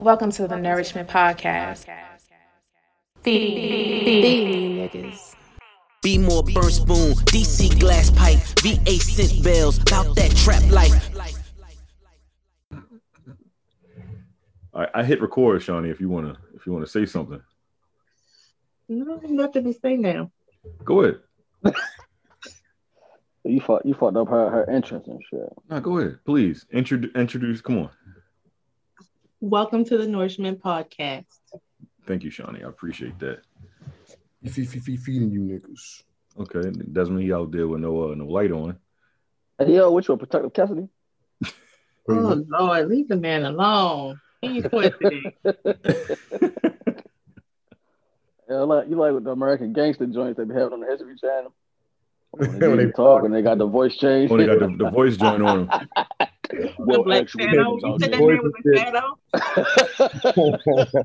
Welcome to the Nourishment Podcast. Feed, feed niggas. Be more burn spoon, DC glass pipe, VA scent bells, about that trap life. All right, I hit record, Shawnee. If you wanna, if you wanna say something, No, nothing to say now. go ahead. You fucked you fucked up her, her entrance and shit. No, go ahead, please. Introduce, introduce. Come on. Welcome to the Nourishment Podcast. Thank you, Shawnee. I appreciate that. Fe- fe- fe- feeding you niggas. Okay, Desmond, he out there with no uh, no light on. Hey, yo, what you a protective custody? Oh Lord, leave the man alone. He twisted it. Yeah, like you like with the American gangster joints they be having on the History Channel. When When they, they talk and they got the voice change. Only got the, the voice joint on him. The well, Black actually, Shadow. You said that there. man was a shadow.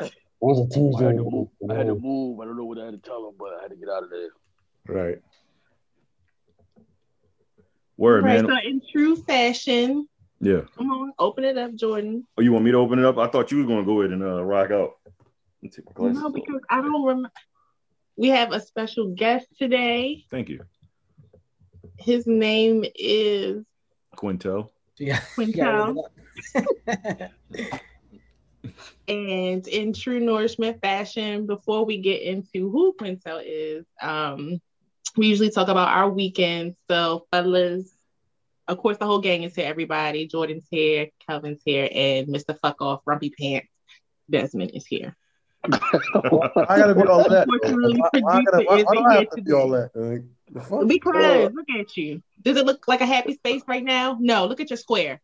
it was a I Tuesday. had, to move. I had to move. I don't know what I had to tell him, but I had to get out of there. Right. Word, Right, man. so in true fashion, Yeah. come on, open it up, Jordan. Oh, you want me to open it up? I thought you was gonna go ahead and uh, rock out. Let me take my glasses No, off. because I don't remember. We have a special guest today. Thank you, His name is Quintel. Yeah. Quintel. And in true nourishment fashion, before we get into who Quintel is, um, we usually talk about our weekends. So, fellas, of course, the whole gang is here. Everybody, Jordan's here, Kelvin's here, and Mr. Fuck Off, Rumpy Pants, Desmond is here. I gotta be all that. Unfortunately, Why, why, I why, why do I have to be all that? Like, the fuck? Because look at you. Does it look like a happy space right now? No. Look at your square.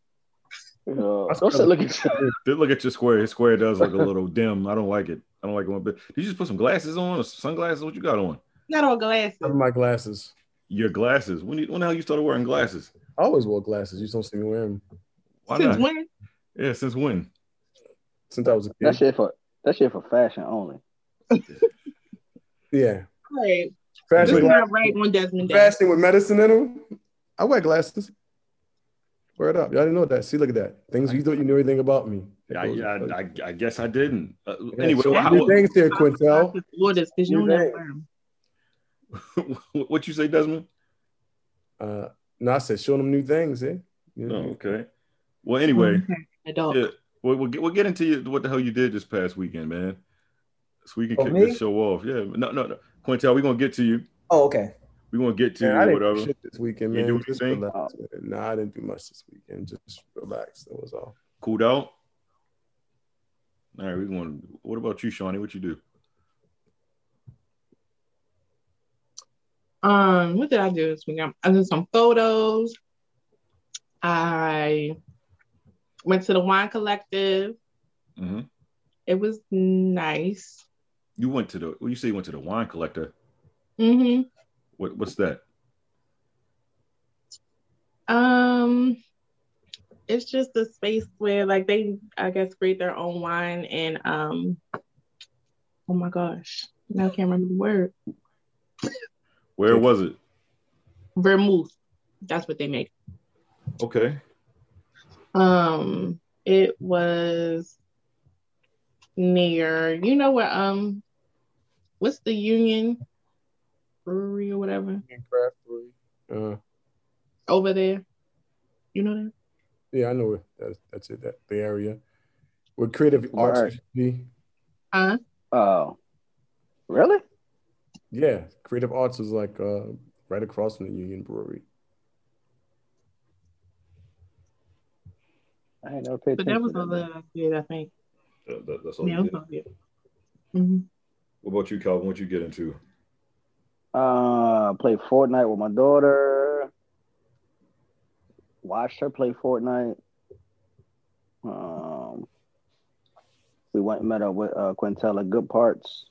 Uh, don't say look at you. Did look at your square. His square does look a little dim. I don't like it. I don't like it one bit. Did you just put some glasses on or sunglasses? What you got on? Not all glasses. Cover my glasses. Your glasses. When you, when the hell you started wearing glasses? I always wore glasses. You just don't see me wearing them Why Since not? when? Yeah, since when? since I was a kid. That kid. shit for that shit for fashion only. Yeah. Right. Fashion, Look glasses, not right on Desmond Day. fashion with medicine in them. I wear glasses. Wear it up. Y'all didn't know that. See, look at that. Things you thought you knew anything about me. I, I, I, I guess I didn't. Uh, Yeah, anyway, so how- new things here, Quintel. Orders, because you don't You know right. them. what you say, Desmond? Uh, no, I said show them new things, eh? You know? Oh, okay. Well, anyway, A dog. yeah, we'll, we'll, get, we'll get into you, what the hell you did this past weekend, man. So we can Oh, kick me? this show off. Yeah, no, no, no. Quintel, we're gonna get to you. Oh, okay. We're gonna get to Man, I you, didn't do whatever. shit this weekend, You man. do Just anything? relax, man. No, I didn't do much this weekend. Just relax. That was all. Cooled out. All right, we're going. What about you, Shawnee? What you do? Um, what did I do this weekend? I did some photos. I went to the wine collective. hmm It was nice. You went to the. Well, you say you went to the wine collector. Mm-hmm. What? What's that? Um, it's just a space where like they, I guess, create their own wine and um. Oh my gosh, now I can't remember the word. Where was it? Vermouth. That's what they make. Okay. Um, it was near, you know where um what's the Union Brewery or whatever Craft Brewery. Uh, over there? You know that? yeah, I know it. That's that's it. That the area where creative arts Right. used to be. Huh? Oh, really? Yeah, creative arts is like uh, right across from the Union Brewery. I ain't never paid But that was to all that I think. That- that- that's all Yeah, you that did. was all it. Mhm. What about you, Calvin? What you get into? Uh, play Fortnite with my daughter. Watched her play Fortnite. Um, we went and met up with uh, Quintella Good Parts,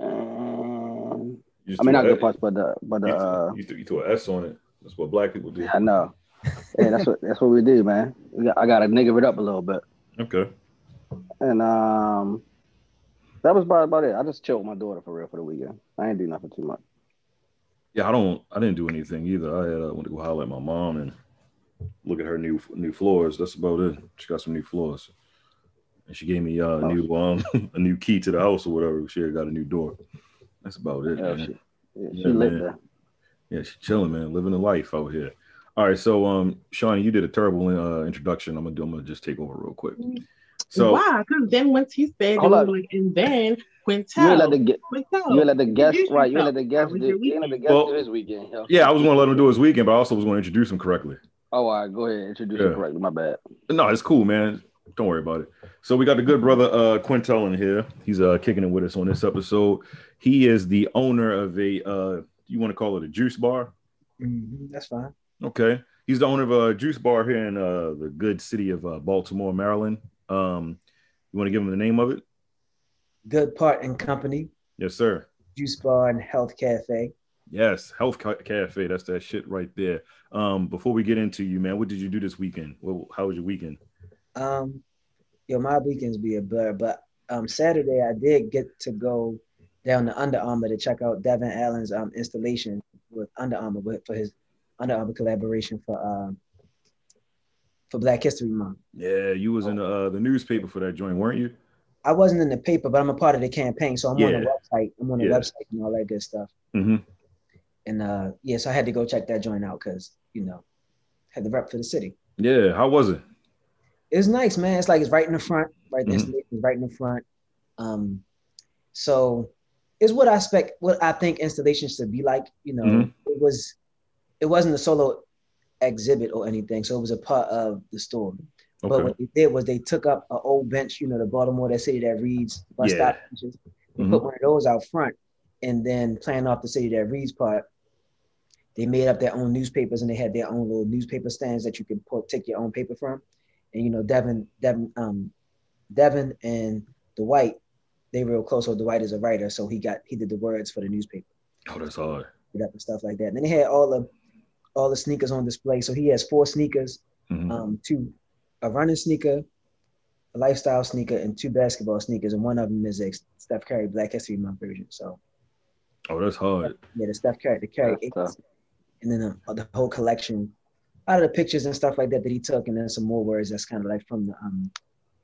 and I mean not threw a- Good Parts, but the but the You, uh, you, threw, you threw an S on it. That's what black people do. yeah, I know. Yeah, that's what that's what we do, man. I got to nigga it up a little bit, Okay. And um, that was about about it. I just chilled with my daughter for real for the weekend. I ain't do nothing too much. Yeah, I don't. I didn't do anything either. I had uh, went to go holler at my mom and look at her new new floors. That's about it. She got some new floors. and she gave me uh, a new um a new key to the house or whatever. She had got a new door. That's about it. Yeah, man. she, yeah, she Yeah, man. there. Yeah, she's chilling, man, living the life out here. All right, so um, Shawnee, you did a terrible uh, introduction. I'm gonna do. I'm gonna just take over real quick. So Why? Because then once he said, it was like, and then You Quintel. let the get. Quintel. You let the guest. Right. You let the yourself. guest. How was Do, your you let the weekend? guest Well- do his weekend. yo. yeah, I was gonna let him do his weekend, but I also was gonna introduce him correctly. Oh, all right. Go ahead. Introduce Yeah. him correctly. My bad. No, it's cool, man. Don't worry about it. So we got the good brother uh Quintel in here. He's uh kicking it with us on this episode. He is the owner of a uh you want to call it a juice bar? Mhm, that's fine. Okay. He's the owner of a juice bar here in uh the good city of uh, Baltimore, Maryland. Um you want to give him the name of it? Good Part and Company, Yes, sir. Juice Bar and Health Cafe. Yes, Health Ca- Cafe. That's that shit right there. Um, before we get into you, man, what did you do this weekend? Well, how was your weekend? Um, yo, my weekends be a blur, but um, Saturday I did get to go down to Under Armour to check out Devin Allen's um installation with Under Armour for his Under Armour collaboration for um for Black History Month. Yeah, you was in the, uh, the newspaper for that joint, weren't you? I wasn't in the paper, but I'm a part of the campaign, so I'm on the website. I'm on the Yeah. website and all that good stuff. Mm-hmm. And uh, yeah, so I had to go check that joint out because you know had the rep for the city. Yeah, how was it? it's nice, man. It's like it's right in the front, right? The Mhm. installation right in the front. Um, so it's what I expect, what I think installations should be like. You know, Mhm. it was, it wasn't a solo exhibit or anything, so it was a part of the store. But what they did was they took up an old bench, you know, the Baltimore that city that reads bus Yeah. stop benches. They Mhm. put one of those out front, and then playing off the city that reads part. They made up their own newspapers, and they had their own little newspaper stands that you could pull, take your own paper from. And you know, Devin, Devin, um, Devin and Dwight, they real close. So Dwight is a writer, so he got he did the words for the newspaper Oh, that's hard. up and stuff like that. And then they had all the all the sneakers on display. So he has four sneakers, Mhm. um, two a running sneaker, a lifestyle sneaker, and two basketball sneakers. And one of them is a Steph Curry Black History Month version. So Oh, that's hard. yeah, the Steph Curry, the Curry, That's eight, tough. and then uh, the whole collection, out of the pictures and stuff like that that he took, and then some more words that's kind of like from the um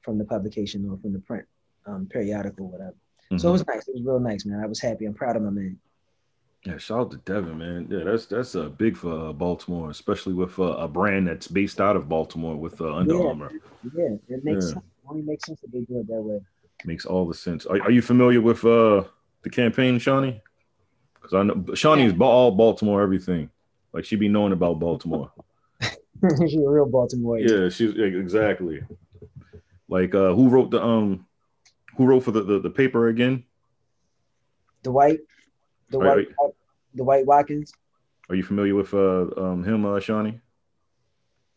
from the publication or from the print um periodical, whatever. So it Mhm. was nice. It was real nice, man. I was happy. I'm proud of my man. Yeah, shout out to Devin, man. Yeah, that's that's uh, big for uh, Baltimore, especially with uh, a brand that's based out of Baltimore with uh, Under Yeah. Armour. Yeah, it makes Yeah. sense. It only makes sense if they do it that way. Makes all the sense. Are, are you familiar with uh, the campaign, Shawnee? Because I know Shawnee's ba- all Baltimore everything. Like she'd be knowing about Baltimore. She's a real Baltimore. Yeah, she's yeah, exactly. Like uh who wrote the um who wrote for the the, the paper again? The Dwight, the Right, Dwight, the Dwight Watkins. Are you familiar with uh um him uh Shawnee?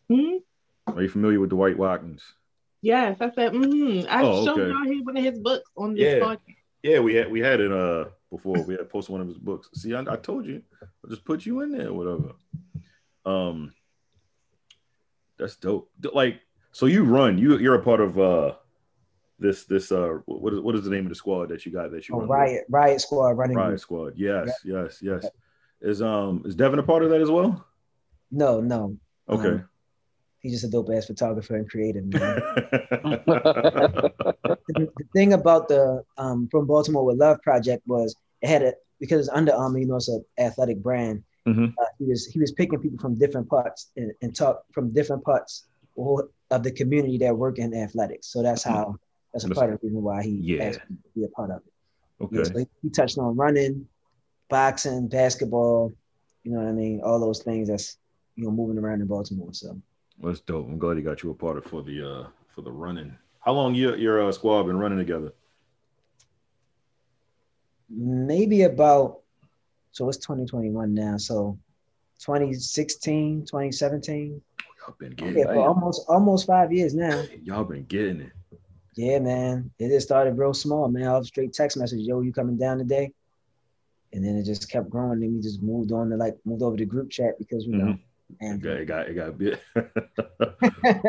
Hmm? Are you familiar with Dwight Watkins? Yes, I said, mm-hmm. I Oh, showed okay. y'all his, one of his books on this Yeah. podcast. Yeah, we had we had it uh before we had posted one of his books. See, I, I told you, I just put you in there, whatever. Um, that's dope. Like, so you run, you you're a part of uh this this uh what is what is the name of the squad that you got that you Oh, run with? riot, riot squad running. Riot group. Squad. Yes, yes, yes. Is um is Devin a part of that as well? No, no. Okay. Um, he's just a dope ass photographer and creative. Man. the, the thing about the um, from Baltimore with Love project was it had a because it's Under Armour, you know, it's an athletic brand. Mhm. Uh, he was he was picking people from different parts and, and talk from different parts of the community that work in athletics. So that's how that's a part of the reason why he Yeah. asked me to be a part of it. Okay. so he, he touched on running, boxing, basketball, you know what I mean, all those things that's you know moving around in Baltimore. So That's dope. I'm glad he got you a part of for the uh for the running. How long your your uh, squad been running together? maybe about so it's 2021 now so 2016 2017 Y'all been getting yeah it. for almost almost five years now Y'all been getting it. Yeah man it just started real small man i was straight text message yo you coming down today and then it just kept growing and we just moved on to like moved over to group chat because you know It and got it got it got bit.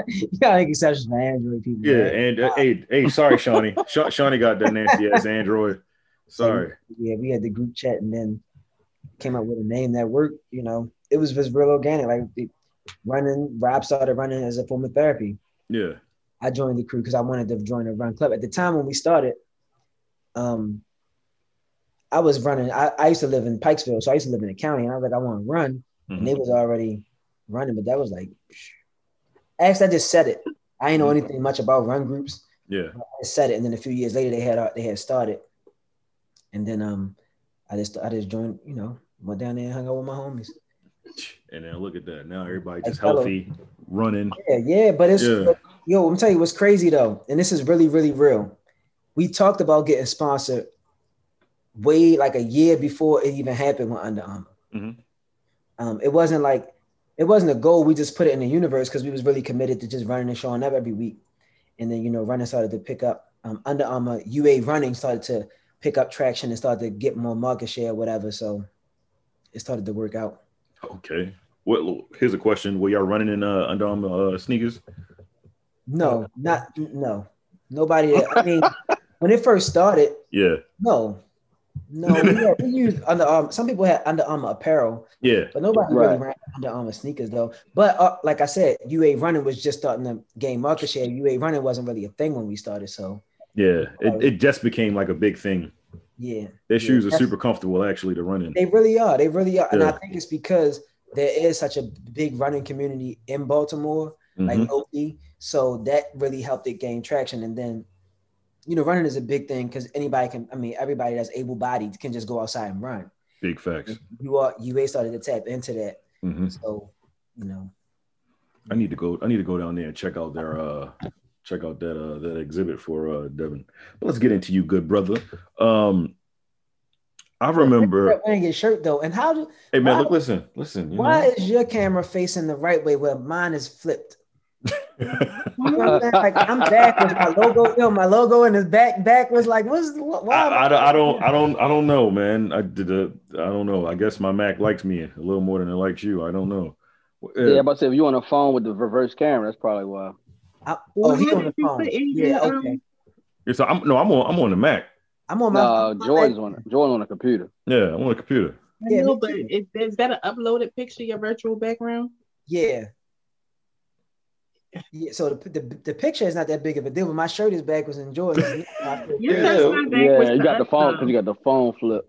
you gotta make exceptions for android people yeah, man. and uh, hey, hey, sorry, Shawnee. Sha- Shawnee got that nasty ass Android. Sorry. yeah we had the group chat and then came up with a name that worked you know it was just real organic like running rob started running as a form of therapy Yeah. I joined the crew because I wanted to join a run club. At the time when we started, um, I was running. I, I used to live in Pikesville, so I used to live in the county, and I was like, I want to run, and they Mhm. was already running, but that was like, actually, I just said it. I ain't know anything much about run groups. Yeah. I said it, and then a few years later, they had uh, they had started, and then um, I just I just joined. You know, went down there and hung out with my homies. And then look at that. Now everybody just Like, hello. healthy, running. Yeah, yeah, but it's Yeah. Yo. I'm telling you what's crazy though, and this is really, really real. We talked about getting sponsored way like a year before it even happened with Under Armour. Mhm. Um, it wasn't like it wasn't a goal. We just put it in the universe because we was really committed to just running and showing up every week. And then you know, running started to pick up. Um, Under Armour UA running started to pick up traction and started to get more market share, whatever. So it started to work out. Okay. What? Here's a question: Were y'all running in uh, Under Armour uh, sneakers? No, not no. Nobody. I mean, when it first started, Yeah. no, no. We, had, we used Under Armour. Some people had Under Armour apparel, Yeah. but nobody really ran Under Armour sneakers though. But uh, like I said, UA running was just starting to gain market share. UA running wasn't really a thing when we started, so Yeah. It, it just became like a big thing. yeah. Their Yeah, shoes are super comfortable actually to run in. They really are. They really are, and I think it's because there is such a big running community in Baltimore. Like Mhm. Loki. So that really helped it gain traction. And then, you know, running is a big thing because anybody can, I mean, everybody that's able bodied can just go outside and run. Big facts. You are UA started to tap into that. hmm So, you know, I need to go. I need to go down there and check out their uh check out that uh that exhibit for uh Devin. But let's get into you, good brother. Um I remember wearing your shirt though. And how do hey man, why- look, listen, listen. You why know? is your camera facing the right way where mine is flipped? You know what I'm saying? Like I'm backwards. My logo, yo, my logo in his back backwards. Like, what's what? Why am I, I, I don't I don't I don't know, man. I did a, I don't know. I guess my Mac likes me a little more than it likes you. I don't know. Uh, Yeah, but say if you're on a phone with the reverse camera, that's probably why. I, Well, oh, he on the phone. Yeah, okay. um, yeah, so I'm no, I'm on I'm on the Mac. I'm on my. No, my- Jordan's on Jordan on a computer. Yeah, I'm on the computer. I Yeah, know, but is, is that an uploaded picture, your virtual background? Yeah. Yeah, so the, the the picture is not that big of a deal, but my shirt is backwards and Jordan. Your Yeah, Yeah, you got the phone because you got the phone flip.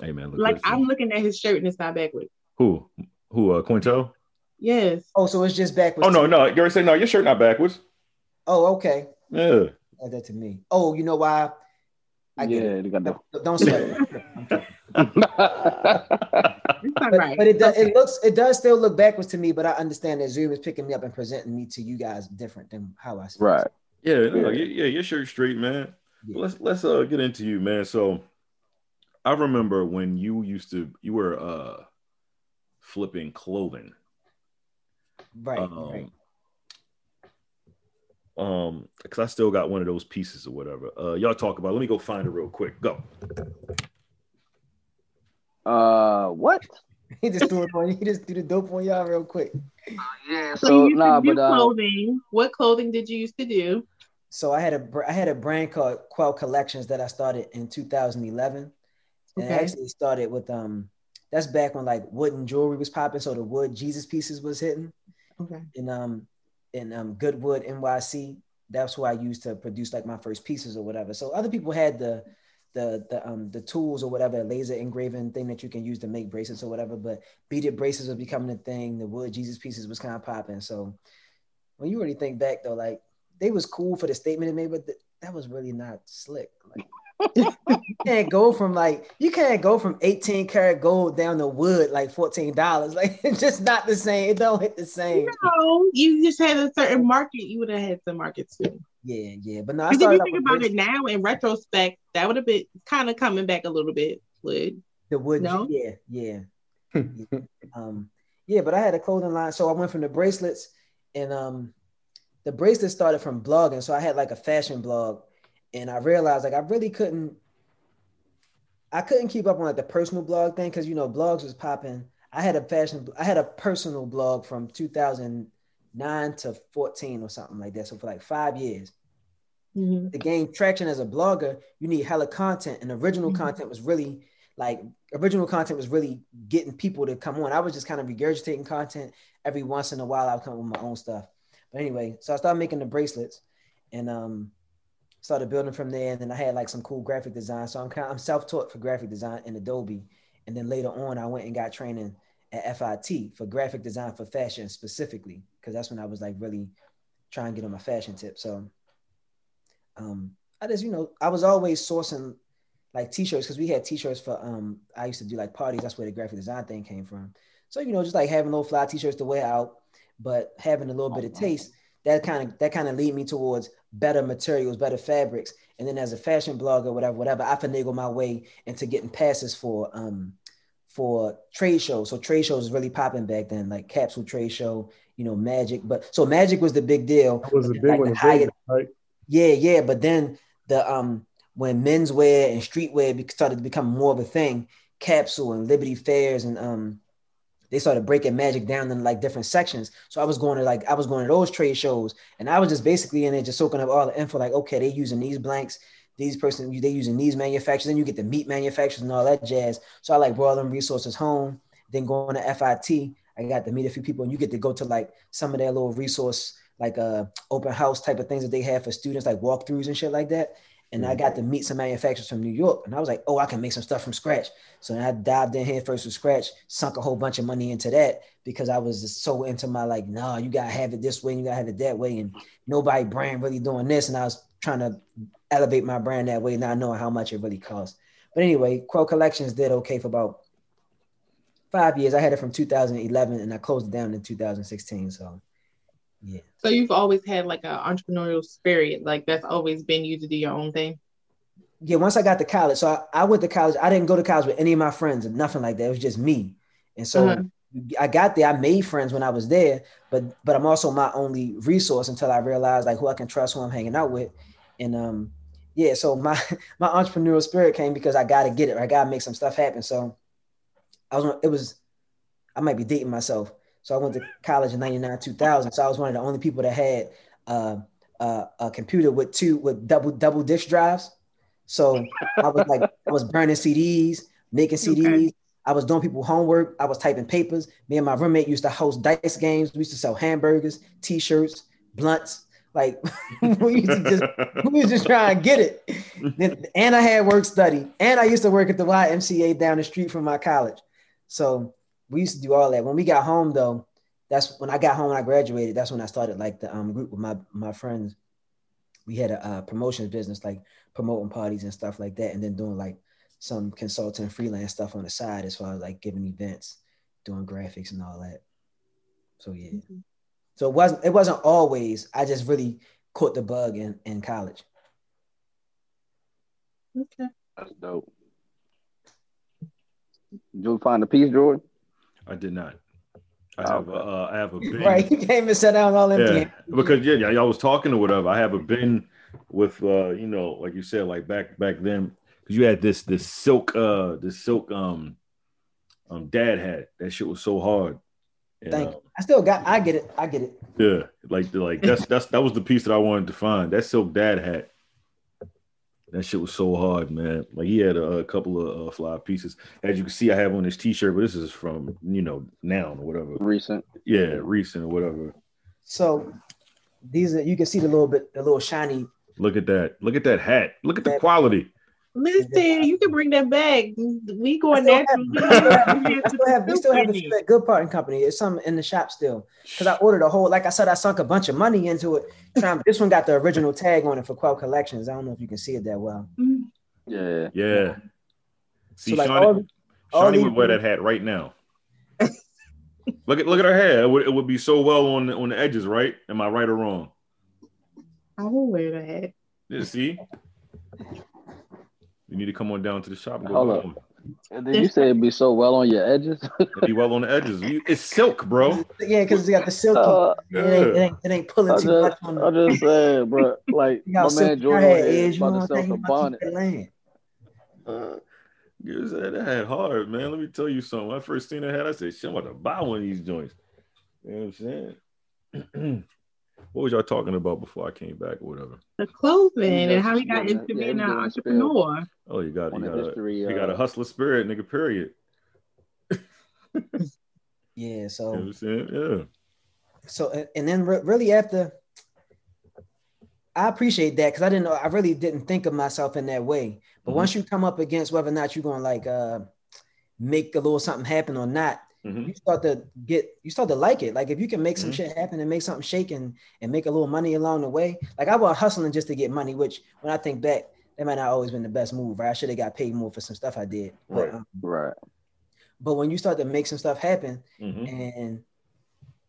Hey man, look Like. I'm looking at his shirt and it's not backwards. who who uh Quintel? Yes. oh, so it's just backwards. Oh no, no, you already said no, your shirt not backwards. Oh, okay. Yeah. Add that to me. Oh, you know why? I get yeah, it. got the. Don't- Don't sweat it. It's not But, right. but it does, it looks it does still look backwards to me, but I understand that Zoom is picking me up and presenting me to you guys different than how I see it. right. Yeah, no, yeah, yeah, your shirt's straight, man. Yeah. Let's let's uh get into you, man. So I remember when you used to you were uh flipping clothing. Right, Um, right. um because I still got one of those pieces or whatever. Uh y'all talk about it. let me go find it real quick. Go. Uh, what? He just threw it on. He just threw the dope on y'all real quick. Yeah. so, So, you used nah, to do uh, clothing. What clothing did you used to do? So I had a br- I had a brand called Quell Collections that I started in 2011. okay. And it Okay. actually started with um that's back when like wooden jewelry was popping, so the wood Jesus pieces was hitting. Okay. in um in um Goodwood NYC. That's who I used to produce like my first pieces or whatever. So other people had the the the um the tools or whatever, laser engraving thing that you can use to make bracelets or whatever. But beaded bracelets was becoming a thing. The wood Jesus pieces was kind of popping. So when you really think back though, like they was cool for the statement it made, but th- that was really not slick. Like you can't go from like you can't go from 18 karat gold down to wood like $14. Like it's just not the same. It don't hit the same. No, you just had a certain market. You would have had some markets too. Yeah, yeah, but no, Because if you think about it now, in retrospect, that would have been kind of coming back a little bit. Would the wood. No? Yeah, yeah, yeah. um, yeah. But I had a clothing line, so I went from the bracelets, and um, the bracelets started from blogging. So I had like a fashion blog, and I realized like I really couldn't, I couldn't keep up on like the personal blog thing because you know blogs was popping. I had a fashion, I had a personal blog from 2009 to 14 or something like that. So for like five years. Mm-hmm. to gain traction as a blogger, you need hella content, and original Mhm. content was really like original content was really getting people to come on. I was just kind of regurgitating content every once in a while. I would come up with my own stuff, But anyway, so I started making the bracelets, and um, started building from there. And then I had like some cool graphic design. So I'm kind I'm self-taught for graphic design in Adobe. And then later on, I went and got training at FIT for graphic design for fashion specifically, because that's when I was like really trying to get on my fashion tip. So um, I just, you know, I was always sourcing like t-shirts because we had t-shirts for um I used to do like parties. That's where the graphic design thing came from. So you know, just like having little fly t-shirts to wear out, but having a little bit of taste. That kind of that kind of lead me towards better materials, better fabrics, and then as a fashion blogger, whatever, whatever, I finagle my way into getting passes for um for trade shows. So trade shows was really popping back then, like capsule trade show, you know, magic. But so magic was the big deal. That was a big like one. the right? yeah, yeah, but then the um when menswear and streetwear started to become more of a thing, capsule and Liberty Fairs and um they started breaking magic down in like different sections. So I was going to like I was going to those trade shows and I was just basically in there just soaking up all the info, like, okay, they using these blanks, these person they using these manufacturers, then you get the meat manufacturers and all that jazz. So I like brought them resources home, then going to FIT. I got to meet a few people and you get to go to like some of their little resource like uh open house type of things that they have for students, like walkthroughs and shit like that. And I got to meet some manufacturers from New York, and I was like, "Oh, I can make some stuff from scratch." So I dived in here first from scratch, sunk a whole bunch of money into that because I was just so into my like, "Nah, you gotta have it this way, and you gotta have it that way," and nobody brand really doing this, and I was trying to elevate my brand that way, not knowing how much it really cost. But anyway, Quell Collections did okay for about five years. I had it from 2011, and I closed it down in 2016. So, yeah. So you've always had like an entrepreneurial spirit, like that's always been you to do your own thing. yeah, once I got to college, so I, I went to college. I didn't go to college with any of my friends and nothing like that. It was just me. And so Uh-huh. I got there. I made friends when I was there, but but I'm also my only resource until I realized like who I can trust, who I'm hanging out with. And um, yeah, so my my entrepreneurial spirit came because I got to get it. I got to make some stuff happen. So I was it was I might be dating myself. So I went to college in 99, 2000. So I was one of the only people that had uh, uh, a computer with two with double double disk drives. So I was like, I was burning CDs, making CDs. Okay. I was doing people homework. I was typing papers. Me and my roommate used to host dice games. We used to sell hamburgers, t-shirts, blunts. Like we used to just we was just trying to get it. And I had work study. And I used to work at the YMCA down the street from my college. So we used to do all that. When we got home though, that's when I got home and I graduated. That's when I started like the um, group with my my friends. We had a uh, promotions business, like promoting parties and stuff like that, and then doing like some consulting freelance stuff on the side as far as like giving events, doing graphics and all that. So yeah. So it wasn't it wasn't always. I just really caught the bug in in college. Okay. That's dope. Did you find a piece, Jordan? I did not. I have a, uh, I have a bin. Right? He came and sat down all empty. Yeah, because yeah, yeah, y'all was talking or whatever. I have a bin with uh, you know, like you said, like back back then, because you had this this silk uh this silk um um dad hat. That shit was so hard. And, Thank uh, you. I still got. I get it. I get it. yeah, like the, like that's that's that was the piece that I wanted to find. That silk dad hat. That shit was so hard, man. Like he had a, a couple of uh, fly pieces. As you can see, I have on this T-shirt, but this is from you know now or whatever. Recent. Yeah, recent or whatever. So these are you can see the little bit, the little shiny. Look at that. Look at that hat. Look at the quality. Listen, you can bring that back. We I going still natural. have, I still have, we still have the few at Good Part and Company. It's some in the shop still. Because I ordered a whole, like I said, I sunk a bunch of money into it. This one got the original tag on it for Quell Collections. I don't know if you can see it that well. Mm-hmm. Yeah. Yeah. See, So, like, Shawnee, all- all Shawnee these would wear that hat right now. look at look at her hair. It would, it would be so well on the, on the edges, right? Am I right or wrong? I will wear that. Yeah, see. You need to come on down to the shop and go Hold up. home. And then you say it'd be so well on your edges. It'd be well on the edges. You- It's silk, bro. Yeah, because it's got the silky. Uh, it, ain't, it, ain't, it ain't pulling I too just, much on the. I'm just saying, bro. Like my man Jordan hair here is, is you know about to I'm sell saying? Some bonnet. keep that land. Uh, you said that hat hard, man. Let me tell you something. When I first seen that hat, I said, shit, I'm about to buy one of these joints. You know what I'm saying? what was y'all talking about before I came back or whatever? The clothing Yeah, and how he got into yeah, being an yeah, entrepreneur. Oh, you got you got a, history, you got a uh, hustler spirit, nigga. Period. Yeah, You know so? Yeah. so and then re- really after I appreciate that because I didn't know I really didn't think of myself in that way. But Mhm. once you come up against whether or not you're gonna like uh make a little something happen or not, Mhm. you start to get you start to like it. Like if you can make some Mhm. shit happen and make something shake and, and make a little money along the way. Like I was hustling just to get money, which when I think back, that might not always been the best move, right? I should have got paid more for some stuff I did. But, Right. um, Right. but when you start to make some stuff happen, Mhm. and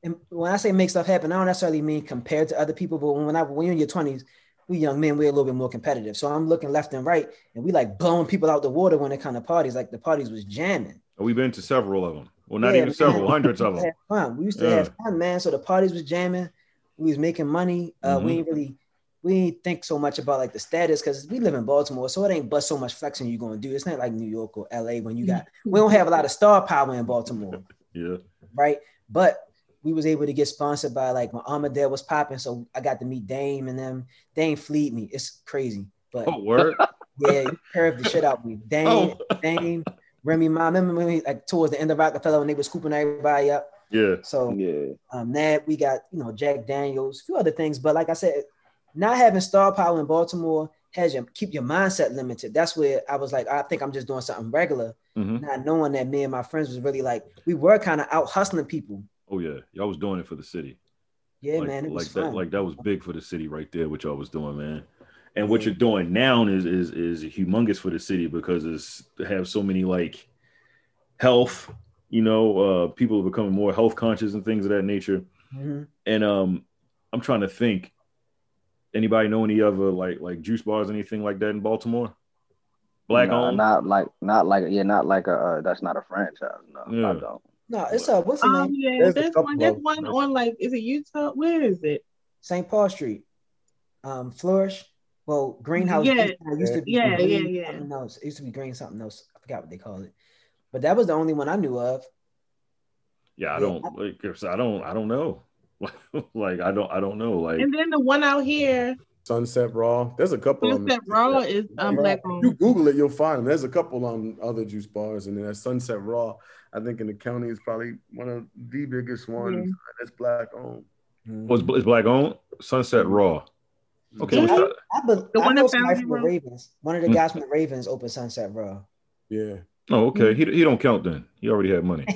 and when I say make stuff happen, I don't necessarily mean compared to other people, but when I when you're in your twenties, we young men, we're a little bit more competitive. So I'm looking left and right, and we like blowing people out the water when it kind of parties. Like the parties was jamming. We've been to several of them. Well, not Yeah, even several, hundreds of them. We used to Yeah. have fun, man. So the parties was jamming. We was making money. Uh, Mhm. We ain't really we think so much about like the status because we live in Baltimore, so it ain't but so much flexing you're gonna do. It's not like New York or LA when you got we don't have a lot of star power in Baltimore Yeah. right? But we was able to get sponsored by like my Armadale was popping, so I got to meet Dame and them. Dame fleet me. It's crazy, but Oh, word. yeah, you curved the shit out me. Dame, Oh. Dame, Remy Ma. Remember when we, like towards the end of Rockefeller when they was scooping everybody up? Yeah. So Yeah. um, that we got you know Jack Daniels, a few other things, but like I said, not having star power in Baltimore has you keep your mindset limited. That's where I was like, I think I'm just doing something regular, hmm not knowing that me and my friends was really like we were kind of out hustling people. Oh yeah. Y'all was doing it for the city. Yeah, like, man, it was like fun. that. Like that was big for the city right there. which y'all was doing, man. And what you're doing now is is is humongous for the city because it's have so many like health. You know, uh, people are becoming more health conscious and things of that nature. Mhm. And um, I'm trying to think. Anybody know any other like like juice bars, anything like that in Baltimore? Black Nah, owned. Not like not like yeah, not like a uh, that's not a franchise. No, I don't. No, it's a what's the Um, name? yeah, There's a there's couple one. There's one them. on like, is it Utah? Where is it? St. Paul Street, um, Flourish. Well, Greenhouse. Yeah. It used to be Yeah, green yeah, yeah. something else. It used to be green something else. I forgot what they called it, but that was the only one I knew of. Yeah, I don't like. I don't. I don't know. like I don't. I don't know. Like And then the one out here, Sunset Raw. There's a couple of them. Sunset Raw, is um, black If you. Google it, you'll find them. There's a couple on other juice bars, and then that Sunset Raw. I think in the county is probably one of the biggest ones Yeah. that's black owned. was is black owned Sunset Raw. Okay, Yeah. what's that? I, be, The I one know that somebody found from the Ravens. One of the Mm. guys from the Ravens opened Sunset Raw. Yeah. Oh, okay. He he don't count then. He already had money.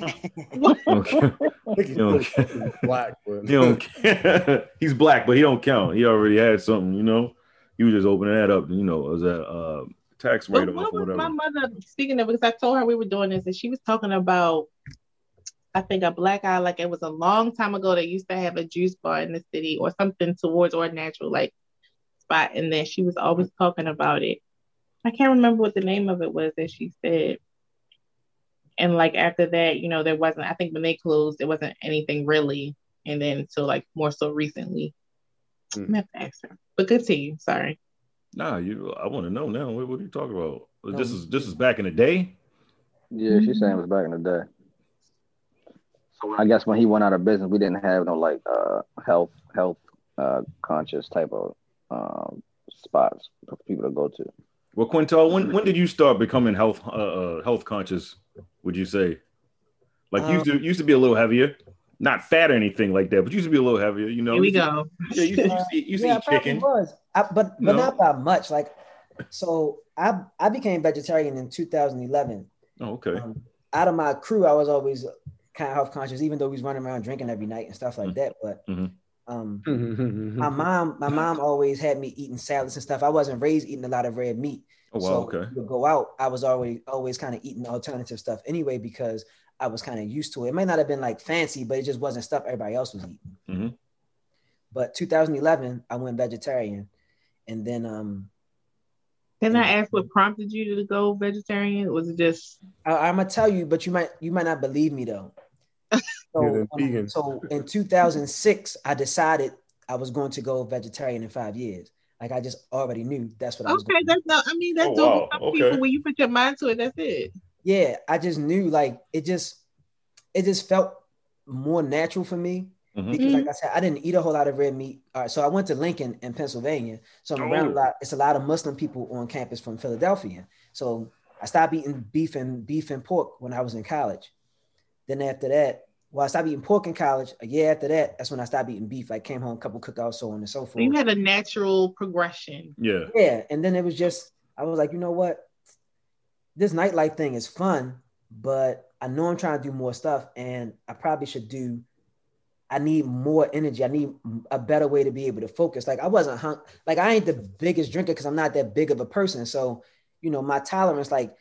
Okay. I think he's You black, but He don't. count. He's black, but he don't count. He already had something. You know. He was just opening that up. You know, as a uh, tax write But off what or was my mother speaking of? Because I told her we were doing this, and she was talking about, I think a black eye. Like it was a long time ago. They used to have a juice bar in the city or something towards or natural like spot, and then she was always talking about it. I can't remember what the name of it was that she said. And like after that, you know, there wasn't. I think when they closed, it wasn't anything really. And then until like more so recently. I'm gonna have to ask her. But continue. Sorry. Nah, you. I want to know now. What, what are you talking about? This is this is back in the day. Yeah, she's saying it was back in the day. So I guess when he went out of business, we didn't have no like uh health health uh conscious type of um spots for people to go to. Well, Quintel, when when did you start becoming health uh, uh health conscious? Would you say? Like you used to used to be a little heavier, not fat or anything like that, but used to be a little heavier. You know. Here we You used to- go. Yeah, you, you, see, you see yeah, I chicken. was. I, but but No. not by much. Like, so I I became vegetarian in 2011. Oh, okay. Um, out of my crew, I was always kind of health conscious, even though we was running around drinking every night and stuff like Mhm. that. But Mhm. Um, Mm-hmm. my mom, my mom always had me eating salads and stuff. I wasn't raised eating a lot of red meat. Oh wow. so okay. when would go out, I was always always kind of eating alternative stuff anyway because I was kind of used to it. It might not have been like fancy, but it just wasn't stuff everybody else was eating. Mhm. But 2011, I went vegetarian, and then um, Can I ask what prompted you to go vegetarian? Was it just I, I'm gonna tell you, but you might you might not believe me though. Yeah, So, um, vegan. so in 2006, I decided I was going to go vegetarian in five years. Like I just already knew that's what I was okay? going. to That's not. I mean, that's Oh, dope. wow. Some Okay. people, when you put your mind to it, that's it. Yeah, I just knew like it just it just felt more natural for me Mhm. because Mm-hmm. like I said, I didn't eat a whole lot of red meat. All right, so I went to Lincoln in Pennsylvania. So I'm around a Oh. lot. It's a lot of Muslim people on campus from Philadelphia. So I stopped eating beef and beef and pork when I was in college. Then after that, well, I stopped eating pork in college. A year after that, that's when I stopped eating beef. I came home, a couple cookouts, so on and so forth. You had a natural progression. Yeah. Yeah, and then it was just I was like, you know what, this nightlife thing is fun, but I know I'm trying to do more stuff, and I probably should do. I need more energy. I need a better way to be able to focus. Like I wasn't hung. Like I ain't the biggest drinker because I'm not that big of a person. So you know my tolerance, like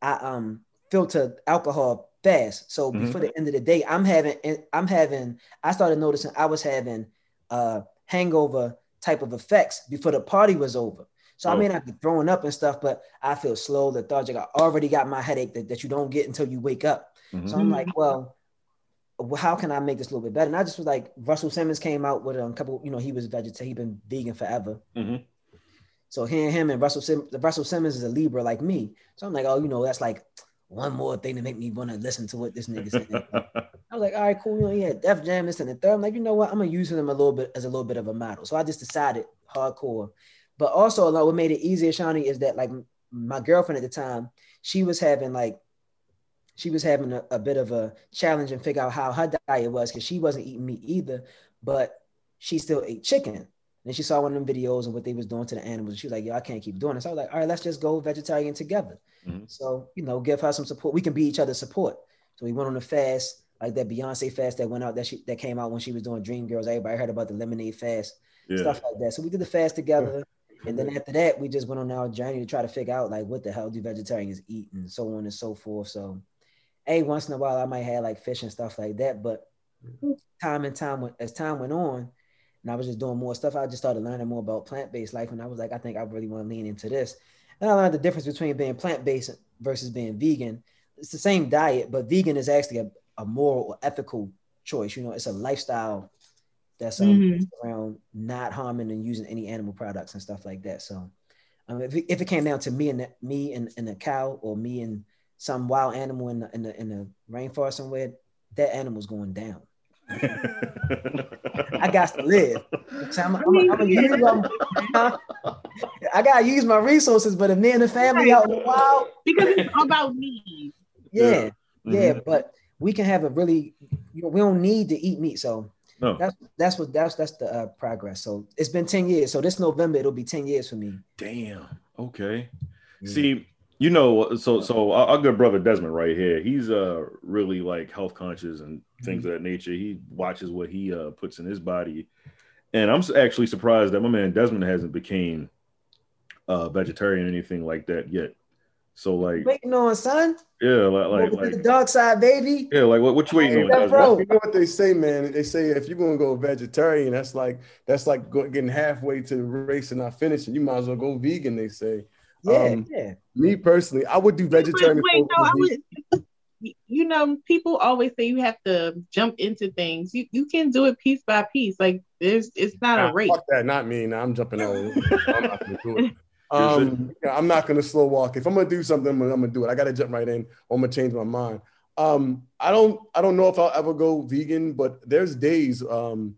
I um filter alcohol fast. So Mhm. before the end of the day, I'm having I'm having. I started noticing I was having uh hangover type of effects before the party was over. So I Oh. may not be throwing up and stuff, but I feel slow, lethargic. I already got my headache that, that you don't get until you wake up. Mhm. So I'm like, well, how can I make this a little bit better? And I just was like, Russell Simmons came out with a couple, you know, he was vegetarian, he been vegan forever. Mhm. So him, him and Russell Sim- Russell Simmons is a Libra like me. So I'm like, oh, you know, that's like one more thing to make me want to listen to what this nigga said. I was like, all right, cool. You know, yeah, Def Jam, this and the third. I'm like, you know what? I'm gonna use him a little bit as a little bit of a model. So I just decided hardcore. But also, like, what made it easier, Shawnee, is that like my girlfriend at the time, she was having like, she was having a, a bit of a challenge and figure out how her diet was because she wasn't eating meat either, but she still ate chicken. And she saw one of them videos of what they was doing to the animals. And she was like, yo, I can't keep doing this. I was like, all right, let's just go vegetarian together. Mhm. So, you know, give her some support. We can be each other's support. So we went on a fast, like that Beyonce fast that went out that she that came out when she was doing Dream Girls. Everybody heard about the lemonade fast, Yeah. stuff like that. So we did the fast together. And then after that, we just went on our journey to try to figure out like what the hell do vegetarians eat and so on and so forth. So hey, once in a while I might have like fish and stuff like that. But time and time as time went on, and I was just doing more stuff, I just started learning more about plant-based life. And I was like, I think I really want to lean into this. And I learned the difference between being plant-based versus being vegan. It's the same diet, but vegan is actually a, a moral or ethical choice. You know, it's a lifestyle that's um, Mhm. around not harming and using any animal products and stuff like that. So, um, if, it, if it came down to me and the, me and, and a cow, or me and some wild animal in the in the, in the rainforest somewhere, that animal's going down. I got to live. So I'm, I'm, I'm, gonna use my, I gotta use my resources, but if me and the family out in the wild, Because it's all about needs. yeah, yeah, Mhm. but we can have a really, you know, we don't need to eat meat. So No. that's that's what that's that's the uh, progress. So it's been ten years. So this November it'll be ten years for me. Damn. Okay. Yeah. See, you know, so so our, our good brother Desmond right here, he's uh really like health conscious and things of that nature. He watches what he uh puts in his body, and I'm actually surprised that my man Desmond hasn't became uh vegetarian or anything like that yet. So like, Waiting on son, yeah, like like, Over to the like dark side, baby. yeah, like what, what you waiting on, Yeah, bro. You know what they say, man? They say if you're gonna go vegetarian, that's like that's like getting halfway to the race and not finishing. You might as well go vegan. They say. Yeah, Um, yeah. Me personally, I would do vegetarian. wait, before no, I would. You know, people always say you have to jump into things. You you can do it piece by piece. Like there's, it's not Nah, a race. Fuck that, not me. Nah, I'm jumping all over. I'm not gonna do it. Um, yeah, I'm not gonna slow walk. If I'm gonna do something, I'm gonna, I'm gonna do it. I gotta jump right in, or I'm gonna change my mind. Um, I don't, I don't know if I'll ever go vegan, but there's days, um,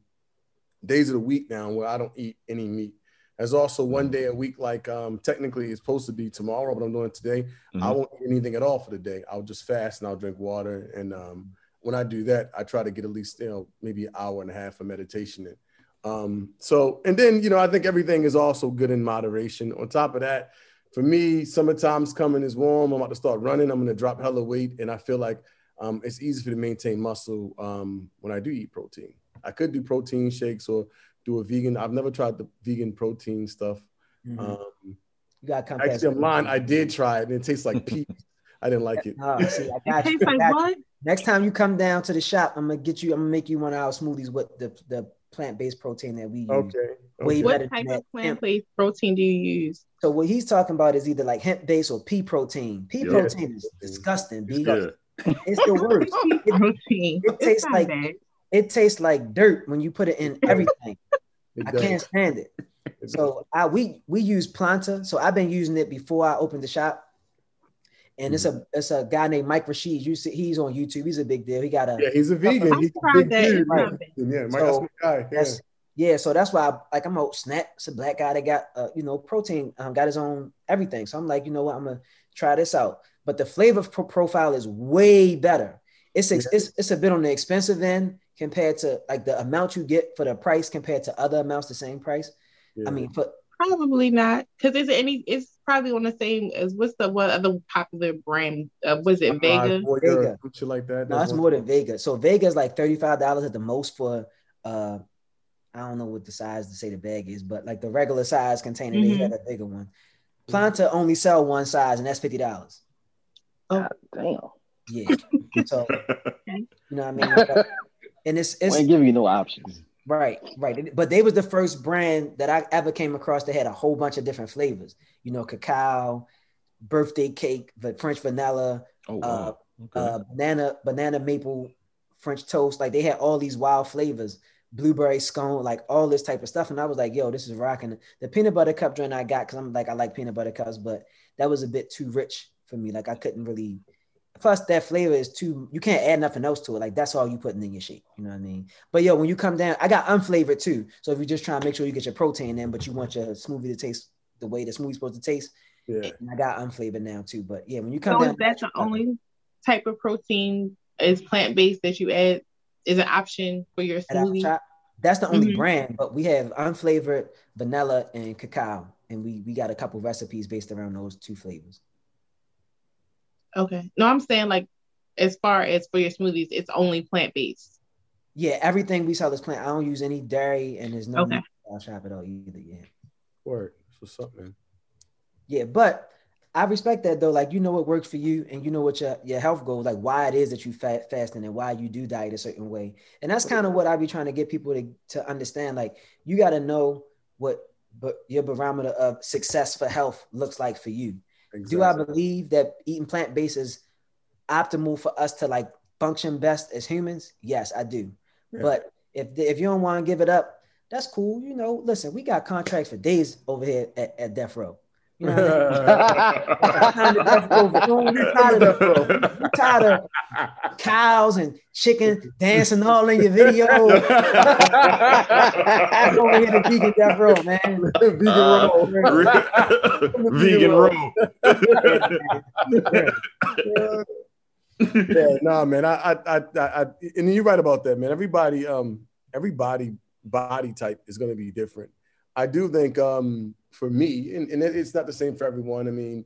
days of the week now where I don't eat any meat. There's also one day a week, like um, technically it's supposed to be tomorrow, but I'm doing it today. I Mhm. won't eat anything at all for the day. I'll just fast and I'll drink water. And um, when I do that, I try to get at least you know maybe an hour and a half of meditation in. Um, so and then you know I think everything is also good in moderation. On top of that, for me, summertime's coming. It's warm. I'm about to start running. I'm going to drop hella weight, and I feel like um, it's easy for me to maintain muscle um, when I do eat protein. I could do protein shakes or do a vegan. I've never tried the vegan protein stuff. Mhm. Um, you gotta come actually, I'm. I did try it, and it tastes like peas. I didn't like it. Oh, see, I It got you. tastes I got you. what? Next time you come down to the shop, I'm gonna get you. I'm gonna make you one of our smoothies with the, the plant based protein that we use. Okay. Okay. What than type of plant-based protein do you use? So what he's talking about is either like hemp based or pea protein. Pea Yeah. protein is disgusting. B. It's the worst. Pea protein. it tastes like- bad. It tastes like dirt when you put it in everything. It I does. can't stand it. It. So I we we use Planta. So I've been using it before I opened the shop. And it's a it's a guy named Mike Rashid. You see, he's on YouTube. He's a big deal. He got a yeah, he's a vegan. I He's a big dude. Right. Yeah, Mike, So, that's my guy. Yeah. Yeah, so that's why I, like I'm a snap. It's a black guy that got uh, you know protein, um, got his own everything. So I'm like, you know what, I'm gonna try this out. But the flavor pro- profile is way better. it's ex- it's it's a bit on the expensive end compared to like the amount you get for the price compared to other amounts the same price. Yeah. I mean, for Probably not, because is it any? It's probably on the same as what's the what other popular brand? Uh, was it Vega? Voyager, Vega. some shit like that. no, it's more than Vega. So Vega is like thirty five dollars at the most for uh, I don't know what the size to say the bag is, but like the regular size container, Mhm. they had a bigger one. Planta only sell one size, and that's fifty dollars. God damn. Yeah. So you know what I mean. But- and it's We it's ain't giving you no options. Right, right. But they was the first brand that I ever came across that had a whole bunch of different flavors. You know, cacao, birthday cake, the French vanilla, Oh uh. Okay. uh, banana, banana maple, French toast. Like they had all these wild flavors, blueberry scone, like all this type of stuff. And I was like, yo, this is rocking. The peanut butter cup joint I got because I'm like, I like peanut butter cups, but that was a bit too rich for me. Like I couldn't really. Plus, that flavor is too. You can't add nothing else to it. Like that's all you putting in your shake. You know what I mean? But yo, when you come down, I got unflavored too. So if you're just trying to make sure you get your protein in, but you want your smoothie to taste the way the smoothie's supposed to taste, Yeah. and I got unflavored now too. But yeah, when you come So down, is that the only type of protein is plant based that you add is an option for your smoothie? That's the only Mhm. brand. But we have unflavored vanilla and cacao, and we we got a couple recipes based around those two flavors. Okay. No, I'm saying like as far as for your smoothies, it's only plant based. Yeah, everything we sell is plant. I don't use any dairy, and there's no Okay. meat in our shop at all either. Yeah. Word. What's up, man? Yeah, but I respect that though. Like you know what works for you, and you know what your, your health goals, like why it is that you fat fasting and why you do diet a certain way. And that's kind of what I be trying to get people to, to understand. Like you got to know what but your barometer of success for health looks like for you. Do I believe that eating plant based is optimal for us to like function best as humans? Yes, I do. Yeah. But if if you don't want to give it up, that's cool. You know, listen, we got contracts for days over here at, at Death Row. You know what I mean? Tired of Death Row, but no, we tired of Death Row. We tired of cows and chicken dancing all in your video. I'm over here to vegan Death Row, man. Vegan Uh, roll. Vegan roll. yeah, nah, man. I, I, I, I, I- and you're right about that, man. Everybody, um, everybody body type is going to be different. I do think, um, for me, and, and it- it's not the same for everyone. I mean,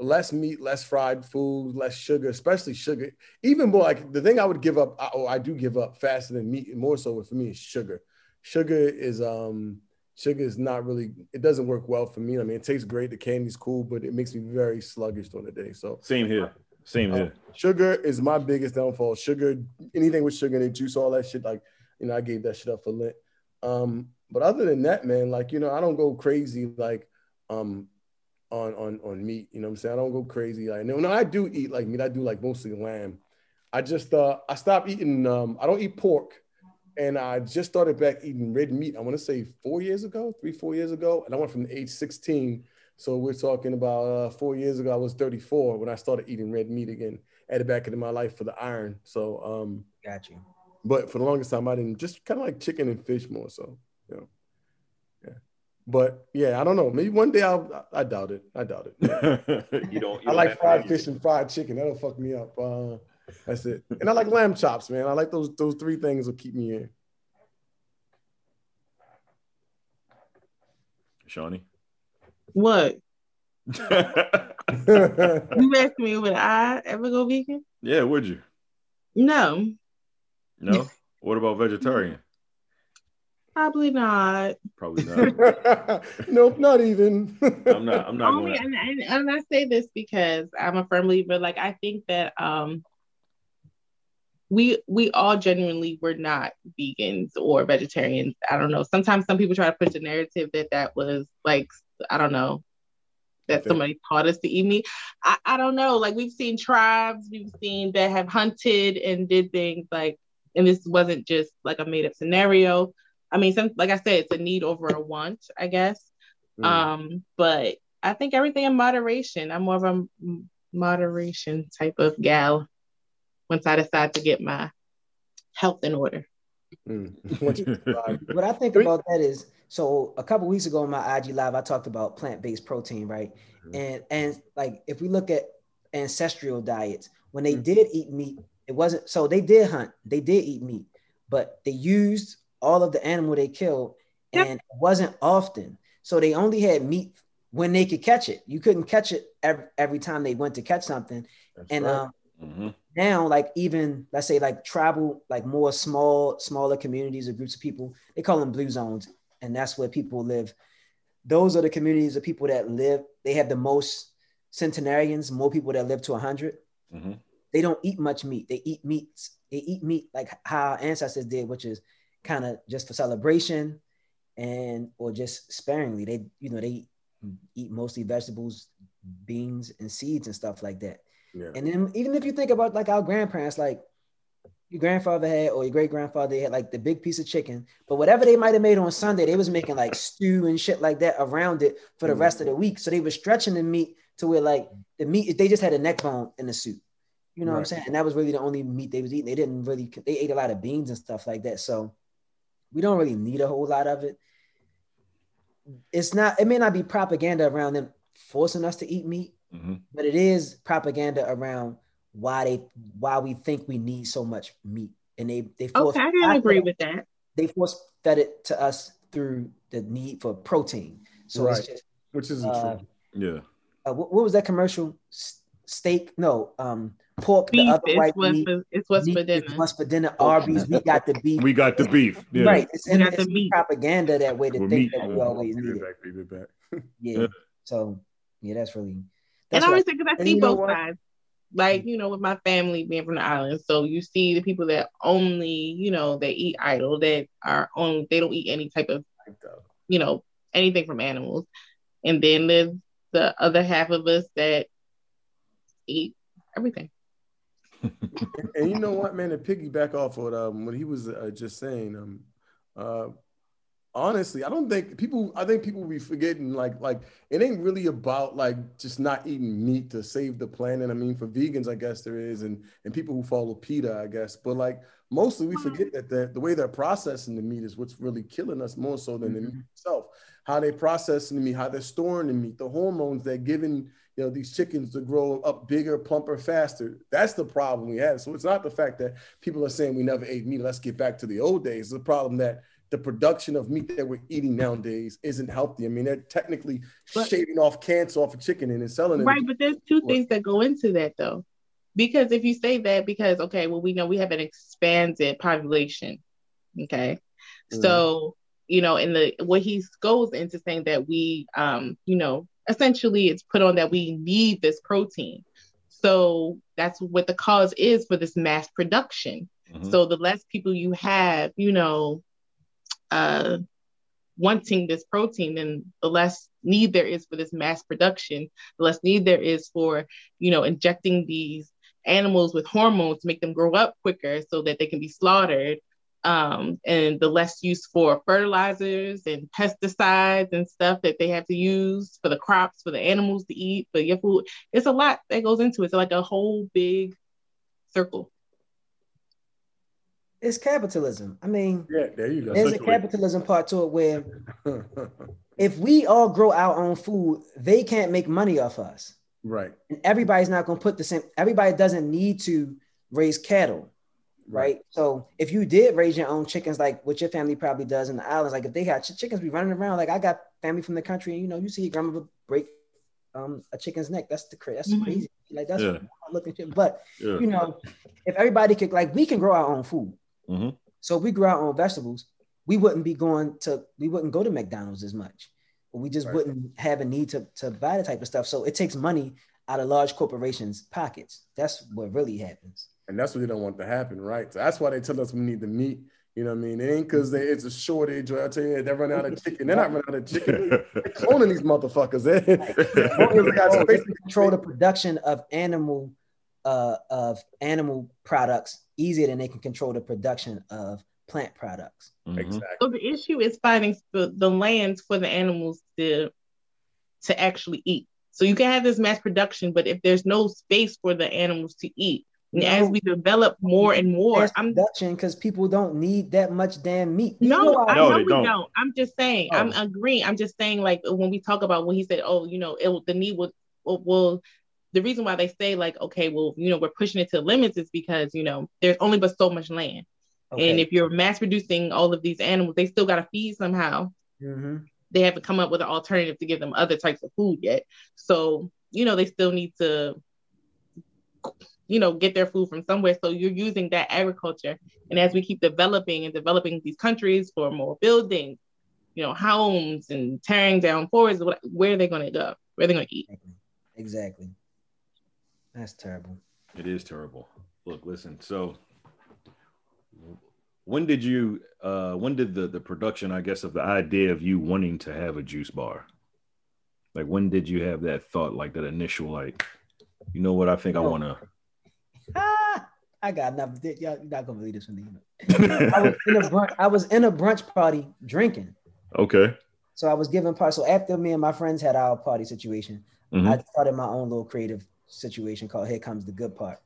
less meat, less fried food, less sugar, especially sugar. Even more like the thing I would give up, I- or I do give up faster than meat, and more so for me is sugar. Sugar is, um, sugar is not really. It doesn't work well for me. I mean, it tastes great. The candy's cool, but it makes me very sluggish during the day. So Same here. Same here. Sugar is my biggest downfall. Sugar, anything with sugar in it, juice, all that shit. Like, you know, I gave that shit up for Lent. Um, but other than that, man, like, you know, I don't go crazy like um on on on meat. You know what I'm saying? I don't go crazy. Like, no, no, I do eat like meat. I do like mostly lamb. I just uh I stopped eating um I don't eat pork. And I just started back eating red meat. I want to say four years ago, three, four years ago. And I went from age 16 so we're talking about uh, four years ago. I was 34 when I started eating red meat again. Added back into my life for the iron. So, um, Got you. but for the longest time, I didn't just kind of like chicken and fish more. So, you know, yeah. But yeah, I don't know. Maybe one day I'll. I doubt it. I doubt it. you don't. You I don't like fried to- fish and fried chicken. That'll fuck me up. Uh, that's it. And I like lamb chops, man. I like those. Those three things will keep me in. Shawnee. What? You asked me would I ever go vegan? Yeah, would you? No, No. What about vegetarian? Probably not. Probably not. nope, not even. I'm not. I'm not Only, going. and, and, and I say this because I'm a firm believer. Like I think that um, we we all genuinely were not vegans or vegetarians. I don't know. Sometimes some people try to push the narrative that that was like I don't know that Okay. somebody taught us to eat meat. I, I don't know. Like we've seen tribes, we've seen that have hunted and did things like, and this wasn't just like a made up scenario. I mean, some like I said, it's a need over a want, I guess. Mm. Um, but I think everything in moderation. I'm more of a moderation type of gal once I decide to get my health in order. Mm. Once you decide. What I think about that is so a couple weeks ago in my IG live, I talked about plant-based protein, right? Mhm. And and like if we look at ancestral diets, when they Mhm. did eat meat It wasn't so they did hunt, they did eat meat, but they used all of the animal they killed, Yep. and it wasn't often. So they only had meat when they could catch it. You couldn't catch it every, every time they went to catch something. That's and right. um, Mhm. now like even let's say like tribal like more small smaller communities or groups of people they call them blue zones and that's where people live those are the communities of people that live they have the most centenarians more people that live to 100 Mhm. they don't eat much meat they eat meats they eat meat like how our ancestors did which is kind of just for celebration and or just sparingly they you know they eat, mostly vegetables beans and seeds and stuff like that yeah. and then even if you think about like our grandparents, like your grandfather had or your great grandfather had like the big piece of chicken, but whatever they might have made on Sunday, they was making like stew and shit like that around it for the Mhm. rest of the week. So they were stretching the meat to where like the meat they just had a neck bone in the soup. You know what I'm saying? And that was really the only meat they was eating. They didn't really they ate a lot of beans and stuff like that. So we don't really need a whole lot of it. It's not, it may not be propaganda around them forcing us to eat meat, Mhm. but it is propaganda around why they why we think we need so much meat and they they force Okay, I can agree with that. they force fed it to us through the need for protein so Right. it's just Which isn't uh, true. Yeah. uh, what, what was that commercial S- steak no um pork the Beef other is white what's meat, for, it's what's meat for is dinner. what's for dinner Arby's we got the beef We got the beef. Yeah. right it's, We in, got it's the meat. propaganda that way to With think meat. that we always Give need it it back, give it back. yeah Yeah. so yeah that's really And I always think because I see both what? sides. Like, you know, with my family being from the island. So you see the people that only, you know, they eat Ital, that are on they don't eat any type of, you know, anything from animals. And then there's the other half of us that eat everything. And you know what, man, to piggyback off what um what he was uh, just saying, um, uh, honestly, I don't think people. I think people be forgetting like like it ain't really about like just not eating meat to save the planet. I mean, for vegans, I guess there is, and and people who follow PETA, I guess, but like mostly we forget that the, the way they're processing the meat is what's really killing us more so than the meat itself. How they processing the meat, how they're storing the meat, the hormones they're giving you know these chickens to grow up bigger, plumper, faster. That's the problem we have. So it's not the fact that people are saying we never ate meat. Let's get back to the old days. It's the problem that the production of meat that we're eating nowadays isn't healthy. I mean, they're technically But- shaving off cancer off a chicken and then selling it. Right, but there's two things that go into that though. Because if you say that, because okay, well, we know we have an expanded population. Okay. Mhm. So, you know, in the what he goes into saying that we um, you know, essentially it's put on that we need this protein. So that's what the cause is for this mass production. Mhm. So the less people you have, you know, uh, wanting this protein, then the less need there is for this mass production. The less need there is for, you know, injecting these animals with hormones to make them grow up quicker so that they can be slaughtered. Um, and the less use for fertilizers and pesticides and stuff that they have to use for the crops, for the animals to eat, for your food. It's a lot that goes into it. It's like a whole big circle. it's capitalism i mean yeah, there you go. there's a Essentially. capitalism part to it where if we all grow our own food, they can't make money off us. right. And everybody's not going to put the same, everybody doesn't need to raise cattle, right? So if you did raise your own chickens, like what your family probably does in the islands, like if they got ch- chickens be running around, like I got family from the country, and you know, you see your grandmother break um, a chicken's neck. That's the that's Mhm. crazy. Like that's Yeah. looking shit. But Yeah. you know, if everybody could, like, we can grow our own food. Mhm. So if we grow our own vegetables, we wouldn't be going to we wouldn't go to McDonald's as much. We just Right. wouldn't have a need to, to buy the type of stuff. So it takes money out of large corporations' pockets. That's what really happens. And that's what they don't want to happen, right? So that's why they tell us we need the meat. You know what I mean? It ain't because it's a shortage or I tell you they're running out of chicken. They're not running out of chicken. They're cloning these motherfuckers. They got space- can control the production of animal uh, of animal products easier than they can control the production of plant products. Mhm. Exactly. So the issue is finding the, the lands for the animals to to actually eat. So you can have this mass production, but if there's no space for the animals to eat, and No. as we develop more and more, Mass I'm production because people don't need that much damn meat. You no, know I how- No, know we don't. don't. I'm just saying. I'm Oh. agreeing. I'm just saying, like when we talk about when he said, "Oh, you know, it, the need will, will will the reason why they say like, okay, well, you know, we're pushing it to limits is because you know there's only but so much land, Okay. and if you're mass producing all of these animals, they still got to feed somehow. Mhm. They haven't come up with an alternative to give them other types of food yet. So you know, they still need to, you know, get their food from somewhere. So you're using that agriculture, and as we keep developing and developing these countries for more buildings, you know, homes and tearing down forests, where are they going to go? Where are they going to eat? Exactly. Exactly. That's terrible. It is terrible. Look, listen. So, when did you? uh When did the the production, I guess, of the idea of you wanting to have a juice bar? Like, when did you have that thought? Like that initial, like, you know what? I think I want to. Ah, I got enough. Y'all, you're not gonna believe this one. I was in a brunch. I was in a brunch party drinking. okay. So I was giving part. So after me and my friends had our party situation, Mhm. I started my own little creative situation called Here Comes the Good Part.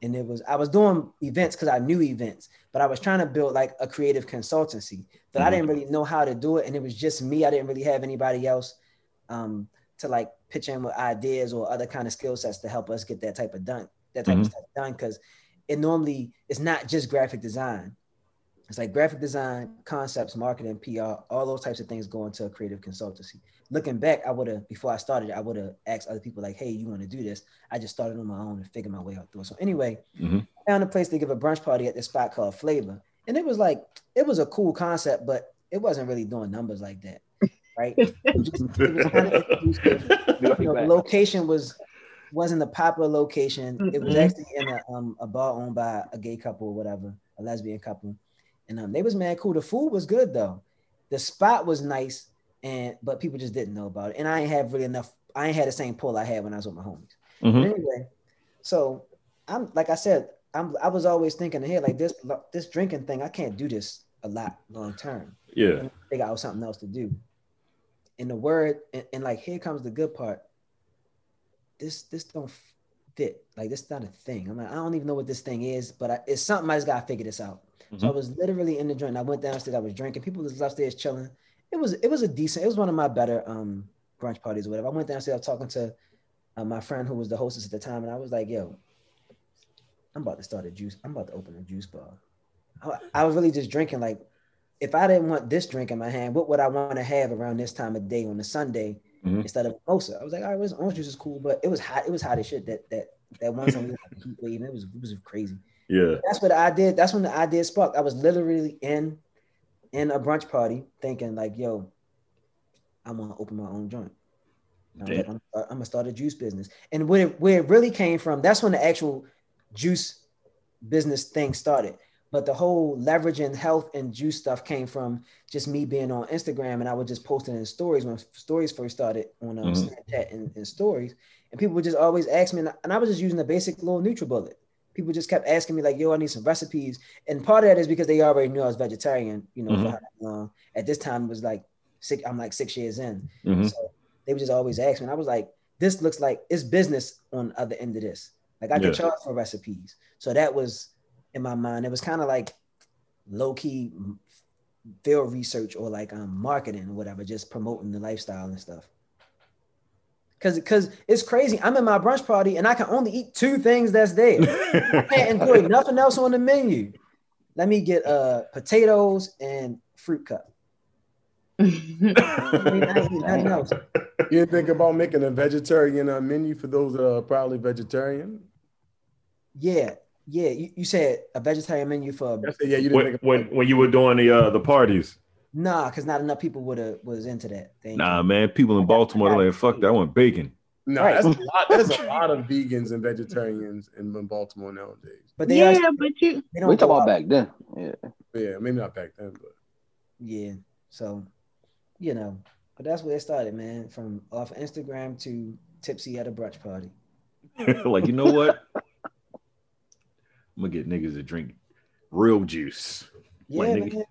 And it was I was doing events because I knew events, but I was trying to build like a creative consultancy. But I Mhm. didn't really know how to do it, and it was just me. I didn't really have anybody else um, to like pitch in with ideas or other kind of skill sets to help us get that type of done, that type of stuff done. Because it normally it's not just graphic design. It's like graphic design, concepts, marketing, PR, all those types of things go into a creative consultancy. Looking back, I would have before I started, I would have asked other people like, "Hey, you want to do this?" I just started on my own and figured my way out through it. So anyway, Mhm. I found a place to give a brunch party at this spot called Flavor, and it was like it was a cool concept, but it wasn't really doing numbers like that, right? Just- was kind of. You know, the location was wasn't a popular location. It was actually in a um a bar owned by a gay couple or whatever, a lesbian couple, and um they was mad cool. The food was good though, the spot was nice, and but people just didn't know about it. And I ain't have really enough. I ain't had the same pull I had when I was with my homies. Mhm. Anyway, so I'm like I said, I'm I was always thinking ahead like this this drinking thing. I can't do this a lot long term Yeah. figure out something else to do. And the word, and, and like here comes the good part. This this don't fit. Like this not a thing. I'm like, I don't even know what this thing is, but I, it's something I just gotta figure this out. So I Mhm. was literally in the joint. I went downstairs. I was drinking. People was upstairs chilling. It was it was a decent. It was one of my better um brunch parties or whatever. I went downstairs. I was talking to uh, my friend who was the hostess at the time, and I was like, "Yo, I'm about to start a juice. I'm about to open a juice bar." I, I was really just drinking. Like, if I didn't want this drink in my hand, what would I want to have around this time of day on a Sunday Mhm. instead of mimosa? I was like, "All right, well, this orange juice is cool," but it was hot. It was hot as shit. That that that one time we had heat wave. It was it was crazy Yeah. that's what I did. That's when the idea sparked. I was literally in in a brunch party thinking like, yo, I'm gonna open my own joint. I like. I'm, I'm gonna start a juice business. And where it, where it really came from, that's when the actual juice business thing started. But the whole leveraging health and juice stuff came from just me being on Instagram and I was just posting in stories when stories first started on um, Mhm. Snapchat and, and stories. And people would just always ask me, and I- and I was just using the basic little NutriBullet people just kept asking me like, "Yo, I need some recipes," and part of that is because they already knew I was vegetarian. You know, Mhm. for how long. At this time, it was like six. I'm like six years in, Mhm. so they would just always ask me. And I was like, "This looks like it's business on the other end of this. Like I Yeah. can charge for recipes." So that was in my mind. It was kind of like low key field research or like um marketing or whatever, just promoting the lifestyle and stuff. Cause, cause it's crazy. I'm in my brunch party and I can only eat two things that's there. I can't enjoy nothing else on the menu. Let me get uh potatoes and fruit cup. I mean, I ain't eat nothing else. You think about making a vegetarian uh, menu for those that are probably vegetarian? Yeah, yeah. You, you said a vegetarian menu for I said, yeah, you didn't when, when when you were doing the uh the parties. nah, because not enough people would have was into that. They ain't- Nah, man, people in Baltimore they're like, fuck that, I want bacon. No, Right. that's a lot. There's a lot of vegans and vegetarians in, in Baltimore nowadays. but they yeah, are, but you they don't We talk about back then. Yeah. Yeah, maybe not back then, but Yeah. So, you know, but that's where it started, man. From off Instagram to tipsy at a brunch party. like, you know what? I'm gonna get niggas to drink real juice. Yeah, Like, man.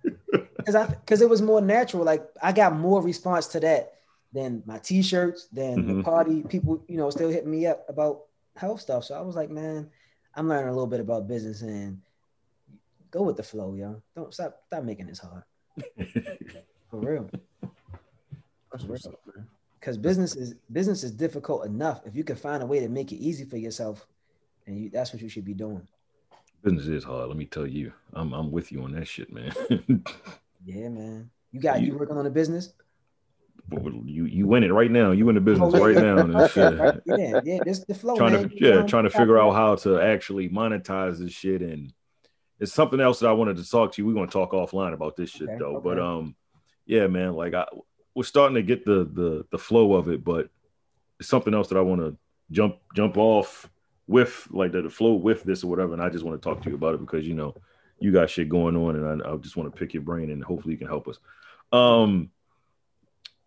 Because I because it was more natural. Like I got more response to that than my t-shirts, than the Mhm. party. People, you know, still hitting me up about health stuff. So I was like, man, I'm learning a little bit about business and go with the flow, yo. Don't stop stop making this hard. For real. that's what's because business is business is difficult enough. If you can find a way to make it easy for yourself, and you, that's what you should be doing. Business is hard. Let me tell you, I'm I'm with you on that shit, man. Yeah, man. You got you, You- working on the business? you you win it right now. You in the business right now. And shit. Yeah, yeah. This the flow, trying man. to yeah, trying to figure out how to actually monetize this shit and it's something else that I wanted to talk to you. We're gonna talk offline about this shit Okay, though. But um yeah, man, like I we're starting to get the the the flow of it, but it's something else that I want to jump jump off with like the, the flow with this or whatever. And I just want to talk to you about it because you know you got shit going on and I, I just want to pick your brain and hopefully you can help us. Um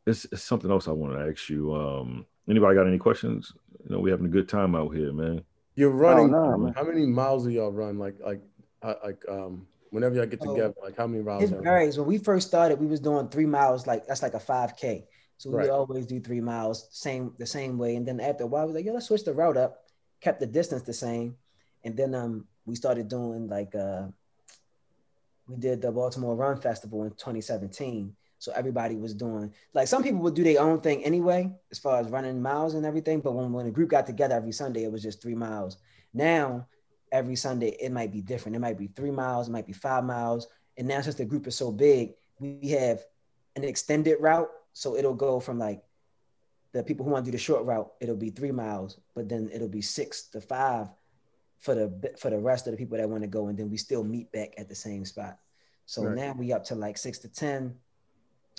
it's, it's something else I want to ask you. Um anybody got any questions? You know, we having a good time out here, man. You're running. no, man. how many miles do y'all run? Like, like, uh, like, um, whenever y'all get Oh. together, like, how many miles? It varies. When we first started, we was doing three miles, like that's like a 5K. So we Right. would always do three miles, same the same way. And then after a while, we was like, yo, let's switch the route up, kept the distance the same. And then um we started doing like uh we did the Baltimore Run Festival in 2017. So everybody was doing like some people would do their own thing anyway, as far as running miles and everything. But when, when the group got together every Sunday, it was just three miles. Now every Sunday it might be different. It might be three miles, it might be five miles. And now since the group is so big, we have an extended route. So it'll go from like the people who want to do the short route, it'll be three miles, but then it'll be six to five for the for the rest of the people that want to go, and then we still meet back at the same spot. So Right. now we up to like six to ten.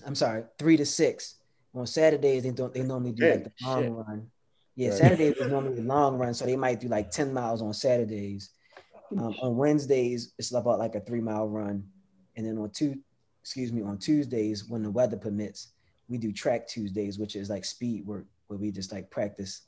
I'm sorry, three to six. On Saturdays they don't they normally do like the long shit. run. Yeah, Right. Saturdays is normally the long run, so they might do like ten miles on Saturdays. Um, on Wednesdays, it's about like a three mile run, and then on two, excuse me, on Tuesdays when the weather permits, we do track Tuesdays, which is like speed work where we just like practice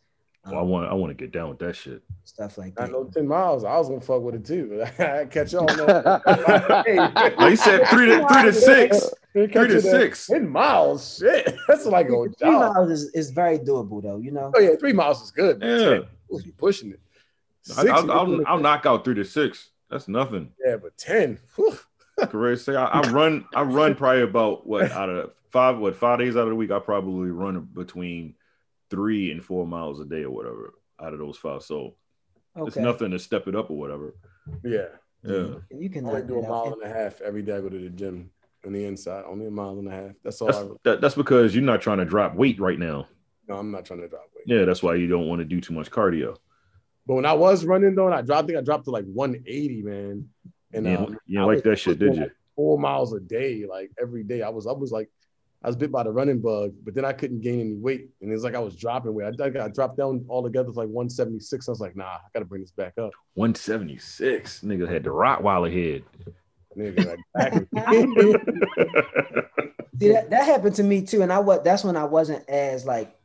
um, Well, I want I want to get down with that shit. stuff like that. I that. know ten miles. I was gonna fuck with it too. I catch on. Man. Oh, you said three to three to six. Three to six. Ten miles. Shit, that's like a Three job. miles is, is very doable though, you know. Oh yeah, three miles is good. Yeah. Ten, we'll be pushing it. I, Six, I'll, I'll, I'll knock out three to six. That's nothing. yeah, but ten. whew. Correct. Say I, I run. I run probably about what out of five what five days out of the week. I probably run between three and four miles a day or whatever out of those five. So it's nothing to step it up or whatever. Yeah, Yeah. And you can I only do a mile and a half every day. I go to the gym on the inside. Only a mile and a half. That's all. That's I, that, that's because you're not trying to drop weight right now. no, I'm not trying to drop weight. Yeah, that's why you don't want to do too much cardio. But when I was running though, and I dropped, I think I dropped to like 180, man. And yeah, um, you I didn't like was that shit, did you? like, Four miles a day, like every day. I was, I was like, I was bit by the running bug, but then I couldn't gain any weight, and it's like I was dropping weight. I think I dropped down altogether to like 176. I was like, nah, I got to bring this back up, 176. Nigga had the Rottweiler head. nigga. Like, See that, that happened to me too, and I was that's when I wasn't as like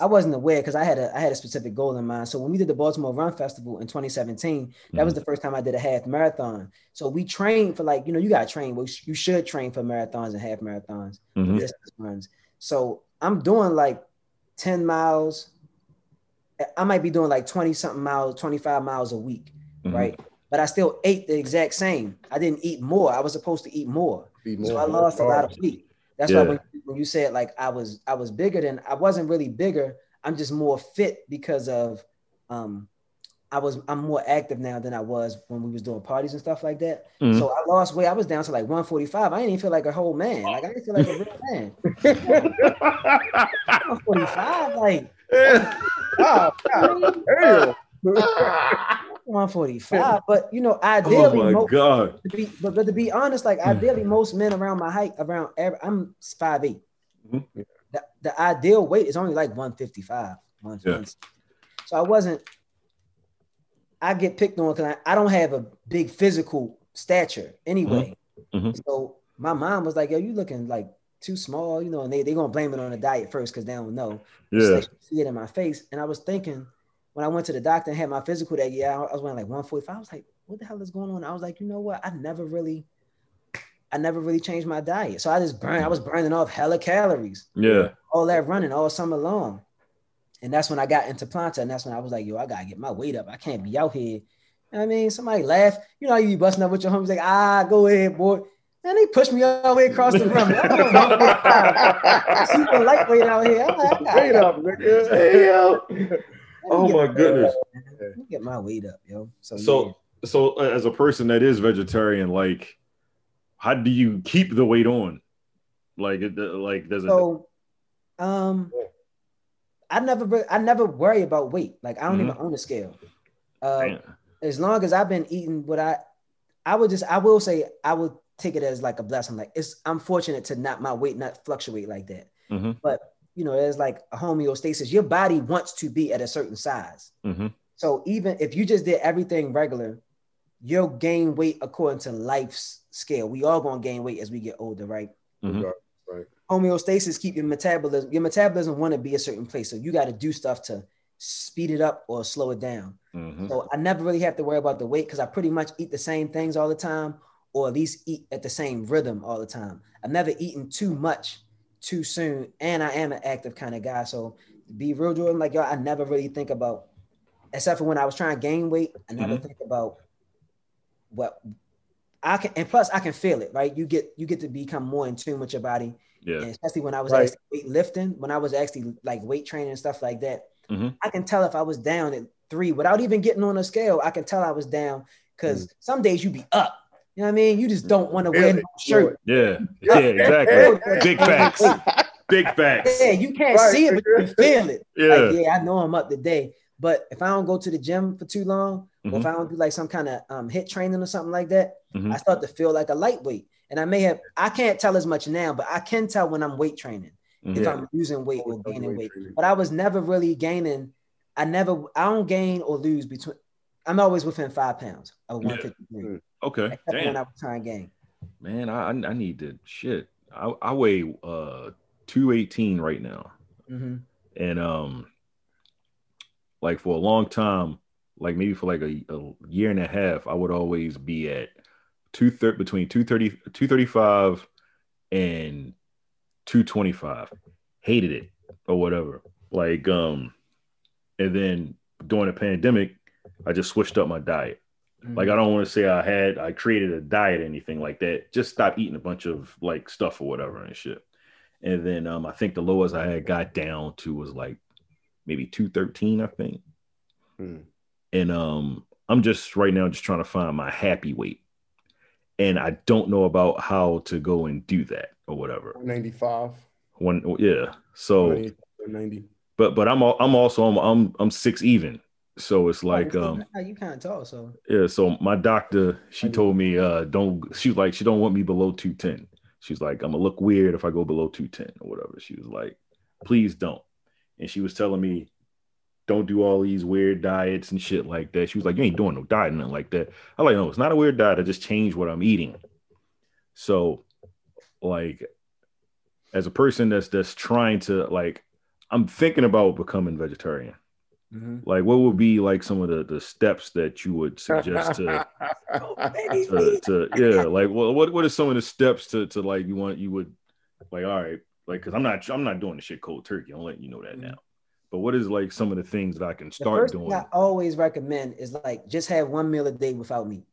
I wasn't aware because I had a I had a specific goal in mind. So when we did the Baltimore Run Festival in 2017, that was the first time I did a half marathon. So we trained for like you know you got to train. Well, you should train for marathons and half marathons, Mhm. distance runs. So I'm doing like 10 miles. I might be doing like 20 something miles, 25 miles a week, Mhm. right? But I still ate the exact same. I didn't eat more. I was supposed to eat more. be So I lost a lot of weight. That's Yeah. why when, when you said like I was I was bigger than I wasn't really bigger. I'm just more fit because of um I was I'm more active now than I was when we was doing parties and stuff like that. Mhm. So I lost weight. I was down to like 145. I didn't even feel like a whole man. Like I didn't feel like a real man. 145, like Ah, God. 145. But you know, ideally, Oh ideally, my mo- god. to be, but, but to be honest, like ideally, most men around my height, around I'm five eight. Mhm. The, the ideal weight is only like 155. one- Yeah. So I wasn't. I get picked on because I, I don't have a big physical stature anyway. Mhm. So my mom was like, "Yo, you looking like too small," you know, and they they gonna blame it on the diet first because they don't know. Yeah. you see it in my face, and I was thinking when I went to the doctor and had my physical that year, I was weighing like 145. I was like, what the hell is going on? I was like, you know what? I never really, I never really changed my diet. So I just burned, I was burning off hella calories, Yeah. all that running all summer long. And that's when I got into Planta, and that's when I was like, yo, I gotta get my weight up. I can't be out here. You know what I mean, somebody laugh. You know, how you be busting up with your homies like, ah, go ahead, boy. Man, they pushed me all the way across the room. Super lightweight out here. I'm like, I Straight gotta- up, nigga. Hey, yo. Oh my goodness. let me get my weight up, yo. So, So, yeah. so uh, as a person that is vegetarian, like, how do you keep the weight on? Like, it, like, does it? So, um, I never, I never worry about weight. Like I don't Mhm. even own a scale. Uh, as long as I've been eating what I, I would just, I will say, I would take it as like a blessing. Like it's, I'm fortunate to not my weight not fluctuate like that. Mhm. But you know, there's like a homeostasis. Your body wants to be at a certain size. Mhm. So even if you just did everything regular, you'll gain weight according to life's scale. We all gonna gain weight as we get older, right? Mhm. Right. homeostasis keep your metabolism your metabolism want to be a certain place so you got to do stuff to speed it up or slow it down Mhm. so i never really have to worry about the weight because i pretty much eat the same things all the time or at least eat at the same rhythm all the time i've never eaten too much too soon and i am an active kind of guy so to be real jordan like y'all i never really think about except for when i was trying to gain weight i never Mhm. think about what i can and plus i can feel it right you get you get to become more in tune with your body Yeah. and especially when I was Right. actually weightlifting, when I was actually like weight training and stuff like that, Mhm. I can tell if I was down at three without even getting on a scale. I can tell I was down because some days you be up. You know what I mean? You just don't want to wear Feel no shirt. Yeah. Yeah. Exactly. Big facts. Big facts. Yeah, you can't Right, see it, but you can feel it. Yeah. Like, yeah, I know I'm up today. But if I don't go to the gym for too long, or if I don't do like some kind of um, HIIT training or something like that, Mhm. I start to feel like a lightweight. And I may have, I can't tell as much now, but I can tell when I'm weight training. if Mhm. I'm losing weight or gaining weight weight. But I was never really gaining. I never, I don't gain or lose between. I'm always within five pounds of 153, Mm. Okay. except for when I was trying to gain. Man, I I need to shit. I, I weigh uh 218 right now. Mhm. And um like for a long time, like maybe for like a, a year and a half, I would always be at two thir- between 230 235 and 225. Hated it or whatever. Like um and then during the pandemic, I just switched up my diet. Like I don't want to say I had I created a diet or anything like that. Just stop eating a bunch of like stuff or whatever and shit. And then um I think the lowest I had got down to was like maybe 213, I think. Hmm. And um I'm just right now just trying to find my happy weight. And I don't know about how to go and do that or whatever. 95. One yeah. So 190. but but I'm I'm also I'm I'm, I'm six even. So it's like Oh, um you kind of tall, so Yeah, so my doctor, she told me uh don't she's like she don't want me below 210. She's like, I'm gonna look weird if I go below 210 or whatever. She was like, please don't. And she was telling me, don't do all these weird diets and shit like that. She was like, You ain't doing no diet, nothing like that. I like, no, it's not a weird diet. I just change what I'm eating. So, like, as a person that's that's trying to like, I'm thinking about becoming vegetarian. Mhm. Like, what would be like some of the the steps that you would suggest to to, to yeah like well what what are some of the steps to to like you want you would like all right like because i'm not i'm not doing the shit cold turkey i'm letting you know that now but what is like some of the things that i can The start first doing thing I always recommend is like just have one meal a day without meat.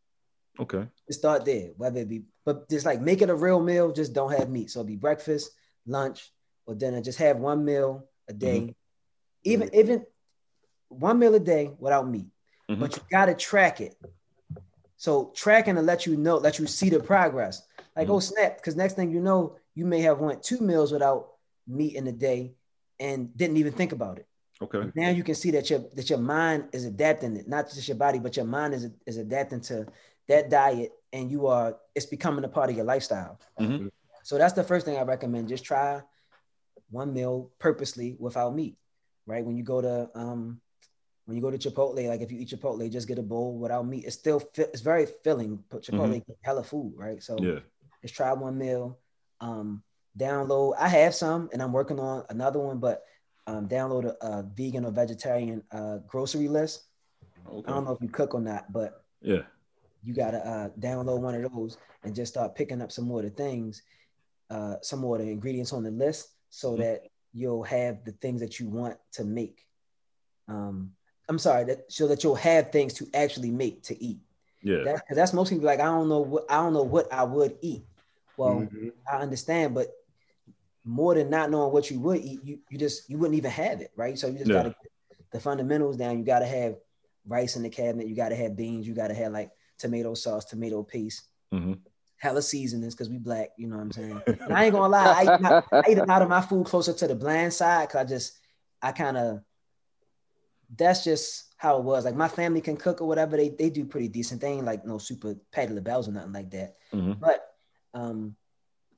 okay Just start there, whether it be, but just like make it a real meal. Just don't have meat. So it'll be breakfast, lunch, or dinner. Just have one meal a day, Mm-hmm. even even one meal a day without meat. Mhm. But you gotta track it. So tracking to let you know, let you see the progress. Like Mm-hmm. oh snap, because next thing you know, you may have went two meals without meat in a day and didn't even think about it okay now you can see that your that your mind is adapting it not just your body but your mind is is adapting to that diet and you are it's becoming a part of your lifestyle Mhm. so that's the first thing i recommend just try one meal purposely without meat right when you go to um when you go to chipotle like if you eat chipotle just get a bowl without meat it's still it's very filling but chipotle hella food right so yeah just try one meal. Um, download. I have some, and I'm working on another one, but um, download a, a vegan or vegetarian uh, grocery list. I don't know if you cook or not, but yeah you gotta uh, download one of those and just start picking up some more of the things, uh, some more of the ingredients on the list, so Mhm. that you'll have the things that you want to make. Um, I'm sorry, that so that you'll have things to actually make to eat. yeah That, that's most people like I don't know what I don't know what I would eat, Well, Mhm. I understand, but more than not knowing what you would eat, you, you just you wouldn't even have it, right? So you just Yeah. gotta get the fundamentals down. You gotta have rice in the cabinet, you gotta have beans, you gotta have like tomato sauce, tomato paste, Mhm. hella seasonings because we black, you know what I'm saying? And I ain't gonna lie, I eat, my, I eat a lot of my food closer to the bland side because I just I kind of that's just how it was. Like my family can cook or whatever, they they do pretty decent. They ain't like no super Patty LaBelle's or nothing like that. Mhm. But um,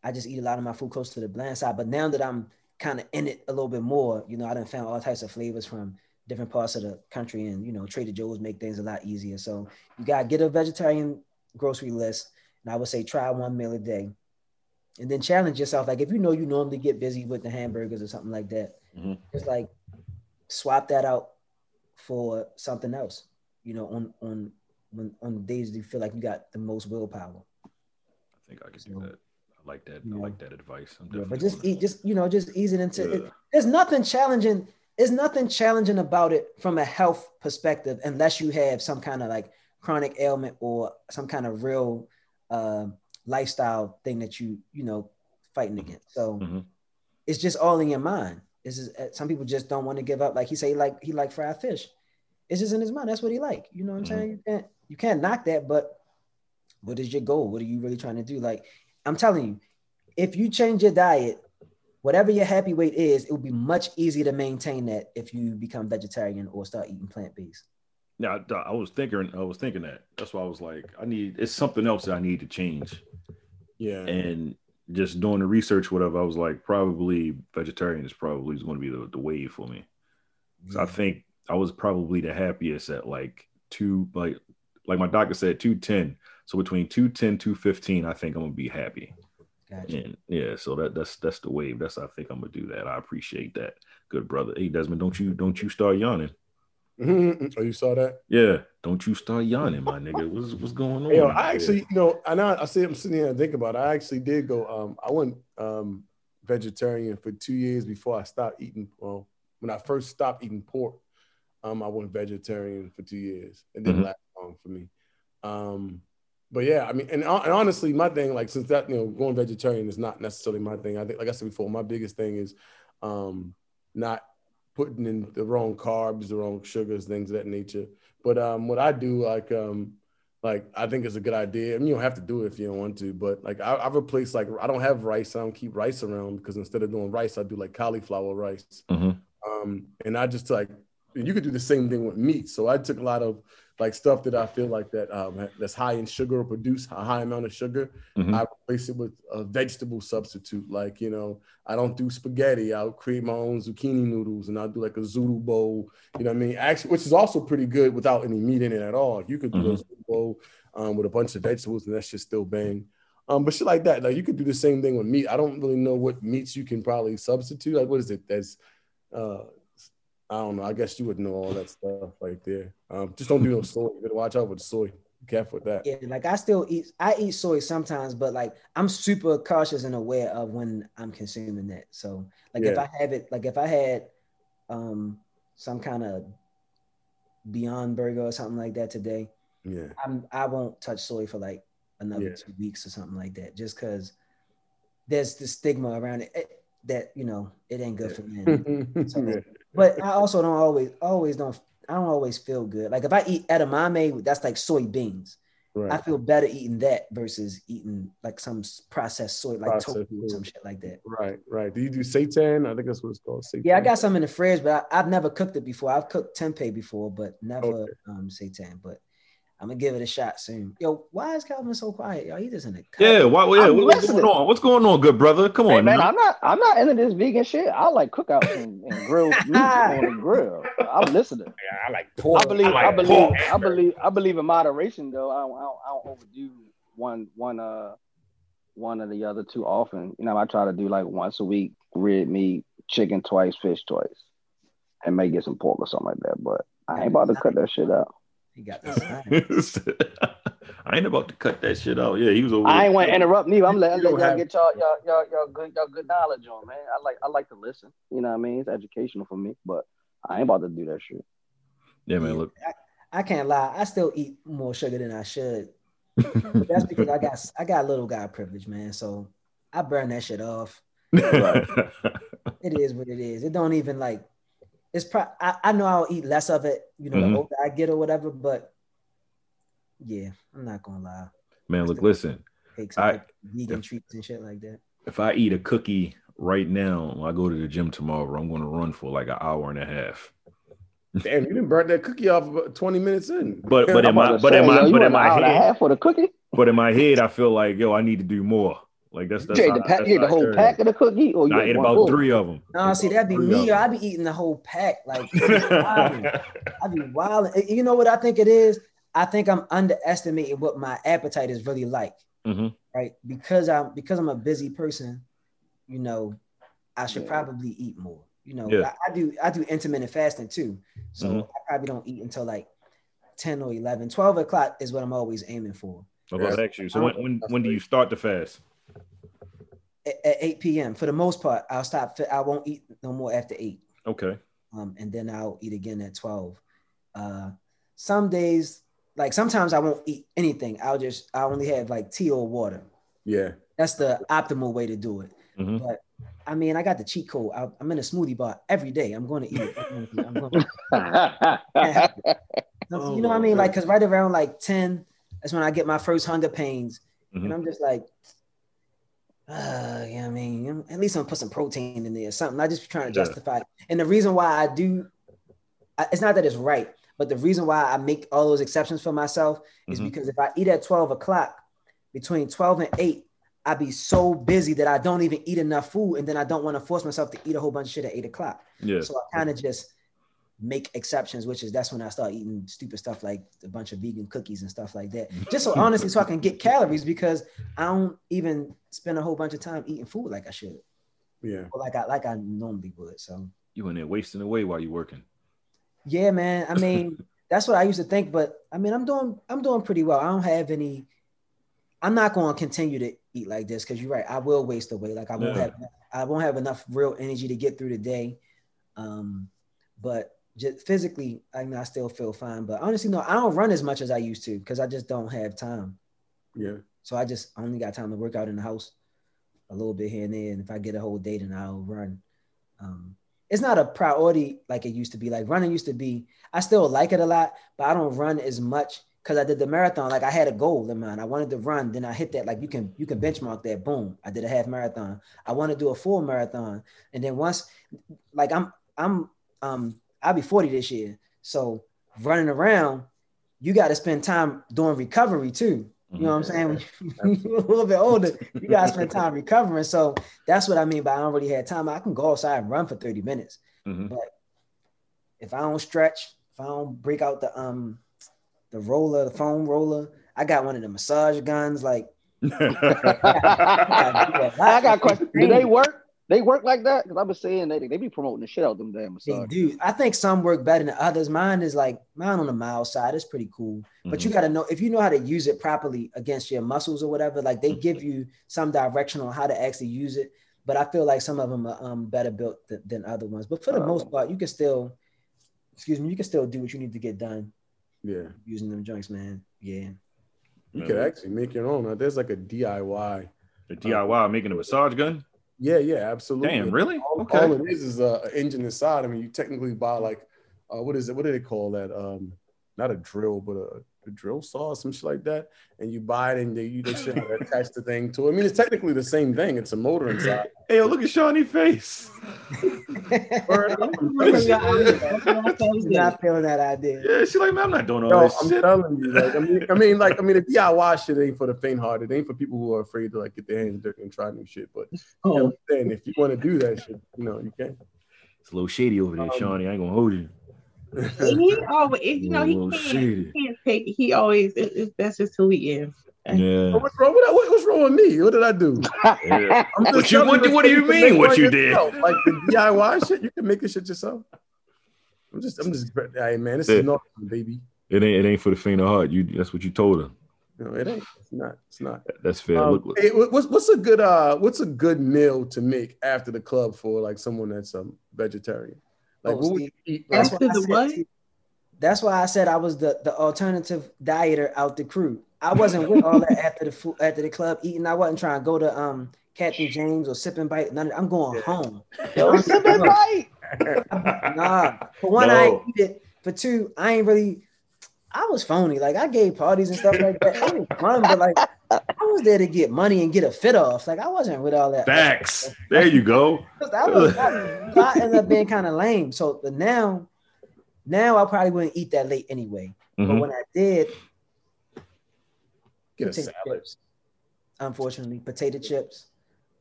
I just eat a lot of my food close to the bland side. But now that I'm kind of in it a little bit more, you know, I done found all types of flavors from different parts of the country, and you know, Trader Joe's make things a lot easier. So you gotta get a vegetarian grocery list, and I would say try one meal a day, and then challenge yourself. Like if you know you normally get busy with the hamburgers or something like that, Mhm. just like swap that out for something else. You know, on on when on days you feel like you got the most willpower. I think I could do that. I like that. Yeah. I like that advice. I'm Yeah, but just eat, just you know, just easing it into. It, there's nothing challenging. There's nothing challenging about it from a health perspective, unless you have some kind of like chronic ailment or some kind of real uh, lifestyle thing that you you know fighting against. So Mhm. it's just all in your mind. This is uh, some people just don't want to give up. Like he say, he like he like fried fish. It's just in his mind. That's what he like. You know what I'm Mhm. saying? You can't you can't knock that. But what is your goal? What are you really trying to do? Like I'm telling you, if you change your diet, whatever your happy weight is, it will be much easier to maintain that if you become vegetarian or start eating plant based. Yeah, I, I was thinking. I was thinking that. That's why I was like, I need. It's something else that I need to change. Yeah. And just doing the research, whatever, I was like, probably vegetarian is probably going to be the, the wave for me. So I mm. think I was probably the happiest at like two, like like my doctor said, two ten. So between 210, 215, I think I'm gonna be happy. Gotcha. And yeah, so that that's that's the wave. That's I think I'm gonna do that. I appreciate that, good brother. Hey Desmond, don't you don't you start yawning? Mhm. Oh, you saw that? Yeah, don't you start yawning, my nigga. What's what's going on? Yo, I actually, you know, and I, I see I'm sitting here and think about it. I actually did go. Um, I went um vegetarian for two years before I stopped eating. Well, when I first stopped eating pork, um, I went vegetarian for two years. It didn't Mhm. last long for me. Um, but yeah, I mean, and, and honestly, my thing, like, since that, you know, going vegetarian is not necessarily my thing. I think, like I said before, my biggest thing is um not putting in the wrong carbs, the wrong sugars, things of that nature. But um, what I do, like, um, like I think it's a good idea. I mean, you don't have to do it if you don't want to, but like I, I've replaced like I don't have rice. I don't keep rice around because instead of doing rice, I do like cauliflower rice. Mhm. Um, and I just like you could do the same thing with meat. So I took a lot of like stuff that I feel like that um, that's high in sugar or produce a high amount of sugar. Mhm. I replace it with a vegetable substitute. Like you know, I don't do spaghetti. I'll create my own zucchini noodles and I'll do like a zoodle bowl. You know what I mean? Actually, which is also pretty good without any meat in it at all. You could do Mhm. a bowl um, with a bunch of vegetables and that's just still bang. Um, but shit like that, like you could do the same thing with meat. I don't really know what meats you can probably substitute. Like what is it? That's uh I don't know. I guess you would know all that stuff right there. Um, just don't do no soy. You gotta watch out with the soy. Be careful with that. Yeah, like I still eat I eat soy sometimes, but like I'm super cautious and aware of when I'm consuming that. So like if I have it, like if I had um some kind of Beyond Burger or something like that today, Yeah. I'm I won't touch soy for like another Yeah. two weeks or something like that, just because there's the stigma around it, it that you know it ain't good for men. So, Yeah. But I also don't always always don't I don't always feel good. Like if I eat edamame, that's like soybeans. I feel better eating that versus eating like some processed soy, like Processed tofu or some shit like that. Right. Right. Do you do seitan? I think that's what it's called. Seitan. Yeah, I got some in the fridge, but I, I've never cooked it before. I've cooked tempeh before, but never Okay. um seitan. But I'm gonna give it a shot soon. Yo, why is Calvin so quiet? Yo, he just in the cut. Yeah, why, yeah, I'm what- what's listening. going on? What's going on, good brother? Come Hey on, man, now. I'm not I'm not into this vegan shit. I like cookouts and, and grilled meat on the grill. I'm listening. Yeah, I like pork. I believe I, like believe pork. I believe I believe in moderation though. I don't, I don't, I don't overdo one one uh one or the other too often. You know, I try to do like once a week, red meat, chicken twice, fish twice, and may get some pork or something like that. But I ain't about to cut that shit out. He got this. I ain't about to cut that shit out. Yeah, he was over. I ain't want to interrupt neither. I'm letting You let y'all have- get y'all y'all y'all y'all good y'all good knowledge on man. I like I like to listen. You know what I mean? It's educational for me, but I ain't about to do that shit. Yeah, man. Look, I, I can't lie. I still eat more sugar than I should. But that's because I got I got little guy privilege, man. So I burn that shit off. It is what it is. It don't even like. It's probably I, I know I'll eat less of it, you know, Mhm. the older I get or whatever. But yeah, I'm not gonna lie. Man, look, listen. Take some I- like, vegan treats and shit like that. If I eat a cookie right now, I go to the gym tomorrow, I'm going to run for like an hour and a half. Damn, you didn't burn that cookie off about 20 minutes in. But but in I'm my but in say, my but in went an hour my head for the cookie. but in my head I feel like yo I need to do more. Like that's that's you ate how- the pack, that's you ate the whole pack it. of the cookie, or you I ate ate one about full? three of them. No, see, that'd be Three me. I'd be eating the whole pack. Like I'd be wild. You know what I think it is? I think I'm underestimating what my appetite is really like. Mhm. Right? Because I'm because I'm a busy person, you know, I should Yeah. probably eat more. You know, Yeah. I, I do I do intermittent fasting too. So Mhm. I probably don't eat until like 10 or 11. 12 o'clock is what I'm always aiming for. I was about to ask you. So when when, when do you start the fast? At, at 8 p.m. For the most part, I'll stop. I won't eat no more after 8. Okay. um, and then I'll eat again at 12. Uh, some days, like sometimes I won't eat anything. I'll just, I only have like tea or water. Yeah. That's the optimal way to do it. Mhm. But I mean, I got the cheat code. I, I'm in a smoothie bar every day. I'm going to eat it. I'm gonna- Oh, you know what I mean? Like, cause right around like 10, that's when I get my first hunger pains. Mhm. And I'm just like, uh, yeah, I mean, at least I'm gonna put some protein in there or something. I just trying to justify it. And the reason why I do, I, it's not that it's right, but the reason why I make all those exceptions for myself is Mhm. because if I eat at 12 o'clock, between 12 and 8, I be so busy that I don't even eat enough food, and then I don't want to force myself to eat a whole bunch of shit at 8 o'clock. Yeah. So I kind of just make exceptions, which is that's when I start eating stupid stuff like a bunch of vegan cookies and stuff like that. Just so honestly, so I can get calories because I don't even spend a whole bunch of time eating food like I should, Yeah. or like I like I normally would. So You in there wasting away while you're working. yeah, man. I mean, that's what I used to think, but I mean, I'm doing I'm doing pretty well. I don't have any. I'm not going to continue to eat like this because you're right. I will waste away. Like I won't Yeah. have I won't have enough real energy to get through the day. Um, but just physically, I mean, I still feel fine. But honestly, no, I don't run as much as I used to because I just don't have time. Yeah. So I just only got time to work out in the house a little bit here and there. And if I get a whole day, then I'll run. Um, it's not a priority like it used to be. Like running used to be, I still like it a lot, but I don't run as much because I did the marathon. Like I had a goal in mind. I wanted to run, then I hit that. Like you can you can benchmark that. Boom, I did a half marathon. I want to do a full marathon, and then once, like I'm I'm um I'll be 40 this year. So running around, you got to spend time doing recovery too. You know what I'm saying? When you're a little bit older, you gotta spend time recovering. So that's what I mean by I don't really have time. I can go outside and run for 30 minutes. Mhm. But if I don't stretch, if I don't break out the um the roller, the foam roller, I got one of the massage guns. Like I got a question. Do they work? They work like that? Because I've been saying they they be promoting the shit out of them damn they do. I think some work better than others. Mine is like mine on the mild side. It's pretty cool. But you got to know if you know how to use it properly against your muscles or whatever. Like they give you some direction on how to actually use it. But I feel like some of them are um, better built th- than other ones. But for the most part, you can still, excuse me, you can still do what you need to get done Yeah. using them joints, man. Yeah. You could actually make your own. There's like a DIY. A DIY making a massage gun. Yeah, yeah, absolutely. Damn, really? All, Okay. all it is is a, a engine inside. I mean, you technically buy like, uh, what is it? What do they call that? Um, not a drill, but a, a drill saw or some shit like that. And you buy it and they you just attach the thing to it. I mean, it's technically the same thing. It's a motor inside. Hey, look at Shawnee face. I'm I'm telling you. not feeling that idea. Yeah, she's like, man, I'm not doing all No, this I'm shit. telling you. Like, I mean, I mean, like, I mean, the DIY shit ain't for the faint-hearted. It ain't for people who are afraid to like get their hands dirty and try new shit. But you know what if you want to do that shit, you know, you can. It's a little shady over there, Um, Shawnee. I ain't gonna hold you. He always, you know, he can't, he can't take. He always. It, it, that's just who he is. Yeah. What's wrong with that? What- What's wrong with me? What did I do? yeah. What you- what do- what do you mean what one you did? Like the DIY shit, you can make this shit yourself. I'm just, I'm just, hey man, this Yeah. is not baby. It ain't. It ain't for the faint of heart. You. That's what you told her. No, it ain't. It's not. It's not. That's fair. Um, look, look. hey, what's what's a good uh what's a good meal to make after the club for like someone that's um vegetarian? Like Oh, what would you eat? That's why, After I the said, what? see, that's why I said I was the, the alternative dieter out the crew. I wasn't with all that after the food after the club eating. I wasn't trying to go to um Captain James or Sip and Bite. None. Of, I'm going home. Yo, sip and bite. Nah. For one, I ain't eat it. For two, I ain't really. I was phony. Like I gave parties and stuff like that. It was fun, but like I was there to get money and get a fit off. Like I wasn't with all that. Facts. There you go. I, was, I, I ended up being kind of lame. So but now, now I probably wouldn't eat that late anyway. But Mhm. when I did, Get a potato salad. chips. Unfortunately, potato chips.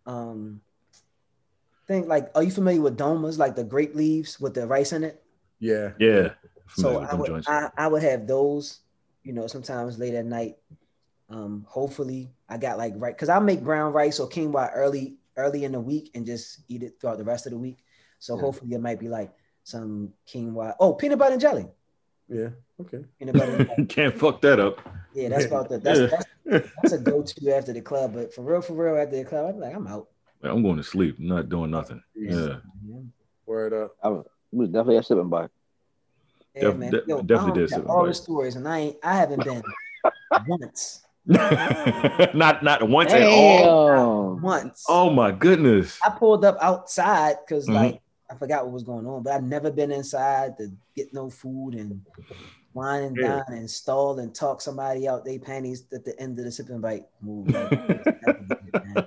Um, think like, are you familiar with dolmas, like the grape leaves with the rice in it? Yeah. Yeah. So I would. I, I would have those, you know, sometimes late at night. Um, hopefully I got like right because I make brown rice or quinoa early, early in the week and just eat it throughout the rest of the week. So Yeah. hopefully it might be like some quinoa. Oh, peanut butter and jelly. Yeah. Okay. Peanut butter. and jelly. Can't fuck that up. Yeah, that's about the that's, Yeah. that's that's a go-to after the club. But for real, for real, after the club, I'm like, I'm out. Man, I'm going to sleep. I'm not doing nothing. Yeah. Word up. I was, definitely a Sip and Bite. Yeah, Def- man. Yo, definitely I did got something all right. the stories, and I ain't, I haven't been once, not not once at all. Damn. once. Oh my goodness. I pulled up outside because Mhm. like I forgot what was going on, but I've never been inside to get no food and wine and Yeah. dine and stall and talk somebody out they panties at the end of the Sip and Bite move.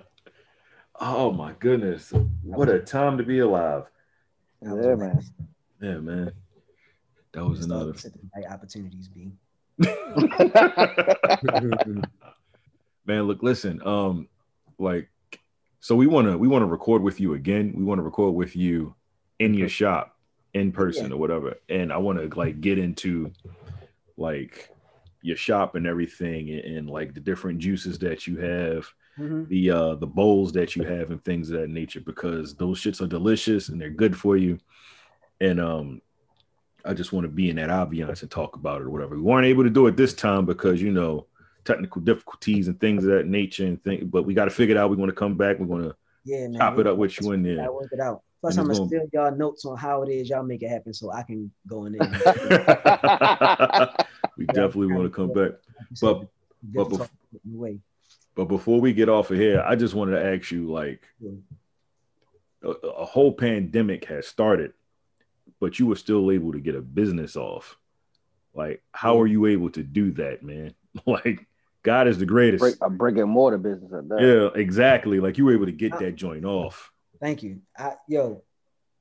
Oh my goodness. What a time to be alive. Yeah, man. Yeah, man. That was that's all another. the Sip and Bite opportunities be. man look listen um like so we want to we want to record with you again we want to record with you in your shop in person Yeah. or whatever and i want to like get into like your shop and everything and, and like the different juices that you have Mhm. the uh the bowls that you have and things of that nature because those shits are delicious and they're good for you and um i just want to be in that ambiance and talk about it or whatever we weren't able to do it this time because you know technical difficulties and things of that nature and thing but we got to figure it out we want to come back we're going to Yeah, man. chop it up with you in there I work it out. Plus, I'm gonna gonna- steal y'all notes on how it is y'all make it happen, so I can go in there. we definitely want to come back But- but bef- But before we get off of here, I just wanted to ask you like Yeah. a, a whole pandemic has started, but you were still able to get a business off. Like, how are you able to do that, man? Like, God is the greatest. Brick, a brick and mortar business at that. Yeah, exactly. Like you were able to get that joint off. thank you. I yo,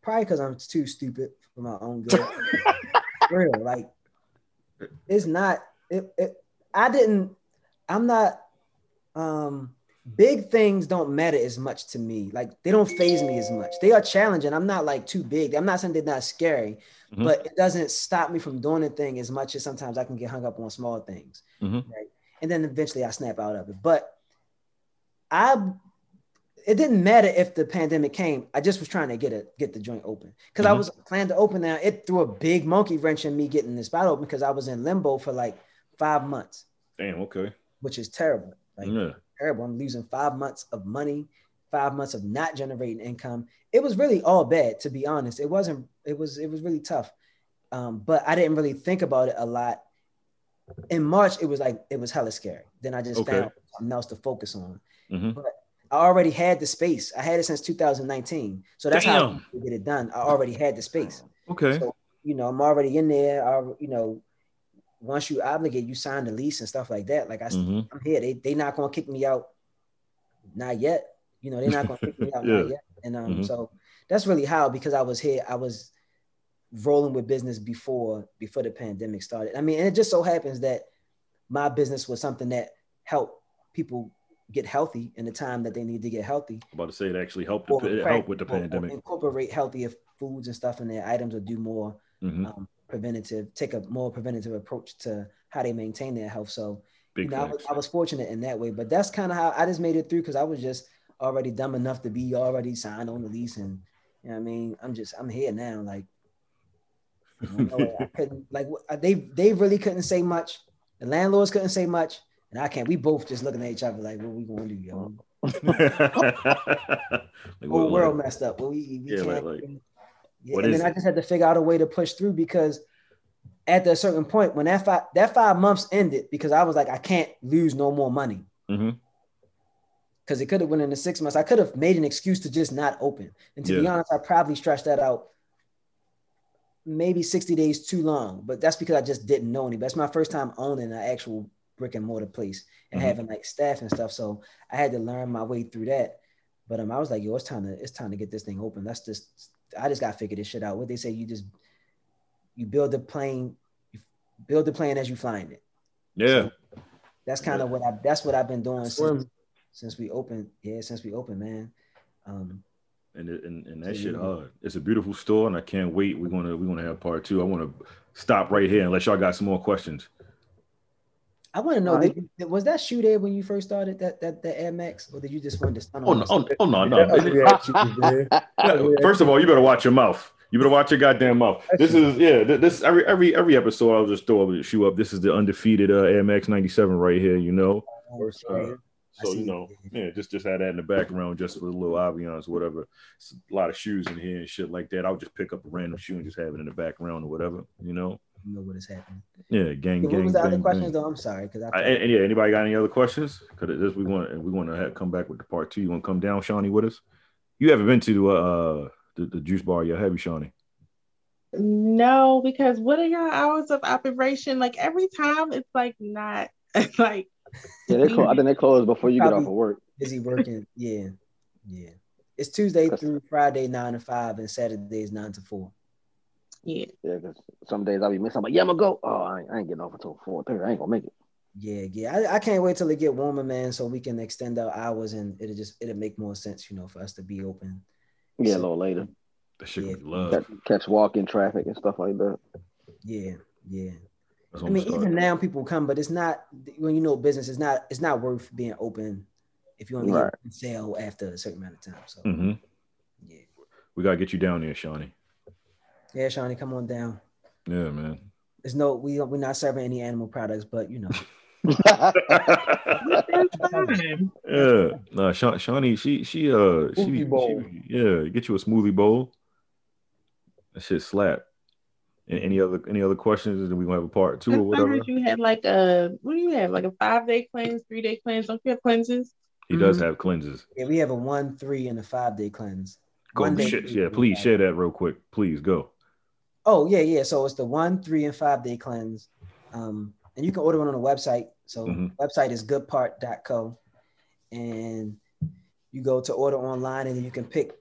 probably because I'm too stupid for my own good. Real, like it's not. It, it. I didn't. I'm not. Um, big things don't matter as much to me. Like they don't phase me as much. They are challenging. I'm not like too big. I'm not saying they're not scary, Mhm. but it doesn't stop me from doing the thing as much as sometimes I can get hung up on small things. Mhm. Right. And then eventually I snap out of it. But I it didn't matter if the pandemic came. I just was trying to get it, get the joint open. Because I Mhm. was planning to open now. It threw a big monkey wrench in me getting this spot open because I was in limbo for like five months, Damn. Okay. which is terrible. Like Yeah. Terrible. I'm losing five months of money, five months of not generating income. It was really all bad, to be honest. It wasn't, it was, it was really tough. Um, but I didn't really think about it a lot. In March, it was like it was hella scary. Then I just Okay. found something else to focus on. Mhm. I already had the space. I had it since 2019. So that's how Damn. I get it done. I already had the space. Okay. So, you know, I'm already in there. I, you know, once you obligate, you sign the lease and stuff like that. Like I, Mhm. I'm here. They they not gonna kick me out. Not yet. You know, they're not gonna kick me out Yeah. not yet. And um, Mhm. so that's really how because I was here, I was rolling with business before before the pandemic started. I mean, and it just so happens that my business was something that helped people get healthy in the time that they need to get healthy. I'm about to say it actually helped. Or helped with the or- or pandemic. incorporate healthier foods and stuff in their items or do more Mhm. um, preventative, take a more preventative approach to how they maintain their health. So, Big you know, I was. I was fortunate in that way, but that's kind of how I just made it through because I was just already dumb enough to be already signed on the lease. And, you know what I mean? I'm just, I'm here now. Like, I couldn't, like, they, they really couldn't say much. The landlords couldn't say much. And I can't, we both just looking at each other like, what we going to do, yo? Like, whole world like- messed up. Well, we, we Yeah, can't. like- what and then I just had to figure out a way to push through because at a certain point, when that five that five months ended, because I was like, I can't lose no more money. Because it could have went into six months. I could have made an excuse to just not open. And to be honest, I probably stretched that out maybe 60 days too long. But that's because I just didn't know any. That's my first time owning an actual brick and mortar place and Mhm. having like staff and stuff. So I had to learn my way through that. But um, I was like, yo, it's time to it's time to get this thing open. That's just I just gotta figure this shit out. What they say, you just you build the plane, you build the plane as you flying it. Yeah. That's kind of what I that's what I've been doing since, since we opened. Yeah, since we opened, man. Um, and and, and that So shit you- hard. It's a beautiful store, and I can't wait. We're gonna we're gonna have part two. I want to stop right here unless y'all got some more questions. I want to know, Alright. did was that shoe there when you first started that that the Air Max, or did you just want to stun Oh on no, oh, oh no, no. ugly ass shoes, man. Yeah, First of all, you better watch your mouth. You better watch your goddamn mouth. This is yeah. This every every every episode I'll just throw a shoe up. This is the undefeated uh, Air Max ninety seven right here. You know. Uh, So you know, yeah, just just had that in the background, just for a little ambiance, whatever. It's a lot of shoes in here and shit like that. I'll just pick up a random shoe and just have it in the background or whatever. You know. You know what is happening. Yeah, gang, what gang, was the other questions bang. though? I'm sorry because I, Uh, and, and yeah, anybody got any other questions? Because this we want we want to have, come back with the part two. You want to come down, Shawnee, with us? You haven't been to uh the, the juice bar yet, have you, Shawnee? No, because what are your hours of operation? Like every time it's like not like Yeah, they close, I think they close before you get off of work. busy working. yeah, yeah. It's Tuesday through Friday nine to five, and Saturdays nine to four. Yeah. Yeah, because some days I'll be missing. I'm like, yeah, I'm gonna go. Oh, I ain't, I ain't getting off until four thirty. I ain't gonna make it. Yeah, yeah. I, I can't wait till it get warmer, man, so we can extend our hours and it'll just it'll make more sense, you know, for us to be open. Yeah, a little later. That shit Yeah. gonna be love. Catch, catch walk-in traffic and stuff like that. Yeah, yeah. That's I mean, even now people come, but it's not when you know business. It's not it's not worth being open if you only Right. get sale after a certain amount of time. So mm-hmm. yeah, We gotta get you down there, Shawnee. Yeah, Shawnee, come on down. Yeah, man. There's no we we're not serving any animal products, but you know, It's fine. Yeah, nah, Sha- Shawnee, she she uh she, Smoothie bowl. she yeah, get you a smoothie bowl. That shit slap. And any other any other questions? And then we gonna have a part two or whatever. you had like a what do you have? Like a five day cleanse, three day cleanse. Don't you have cleanses? He does Mhm. have cleanses. yeah, we have a one, three, and a five day cleanse. Go One day- shit, yeah. Please share that real quick. Please go. Oh yeah, yeah. So it's the one, three, and five day cleanse. Um, and you can order one on the website. So Mhm. website is goodpart.co. And you go to order online and then you can pick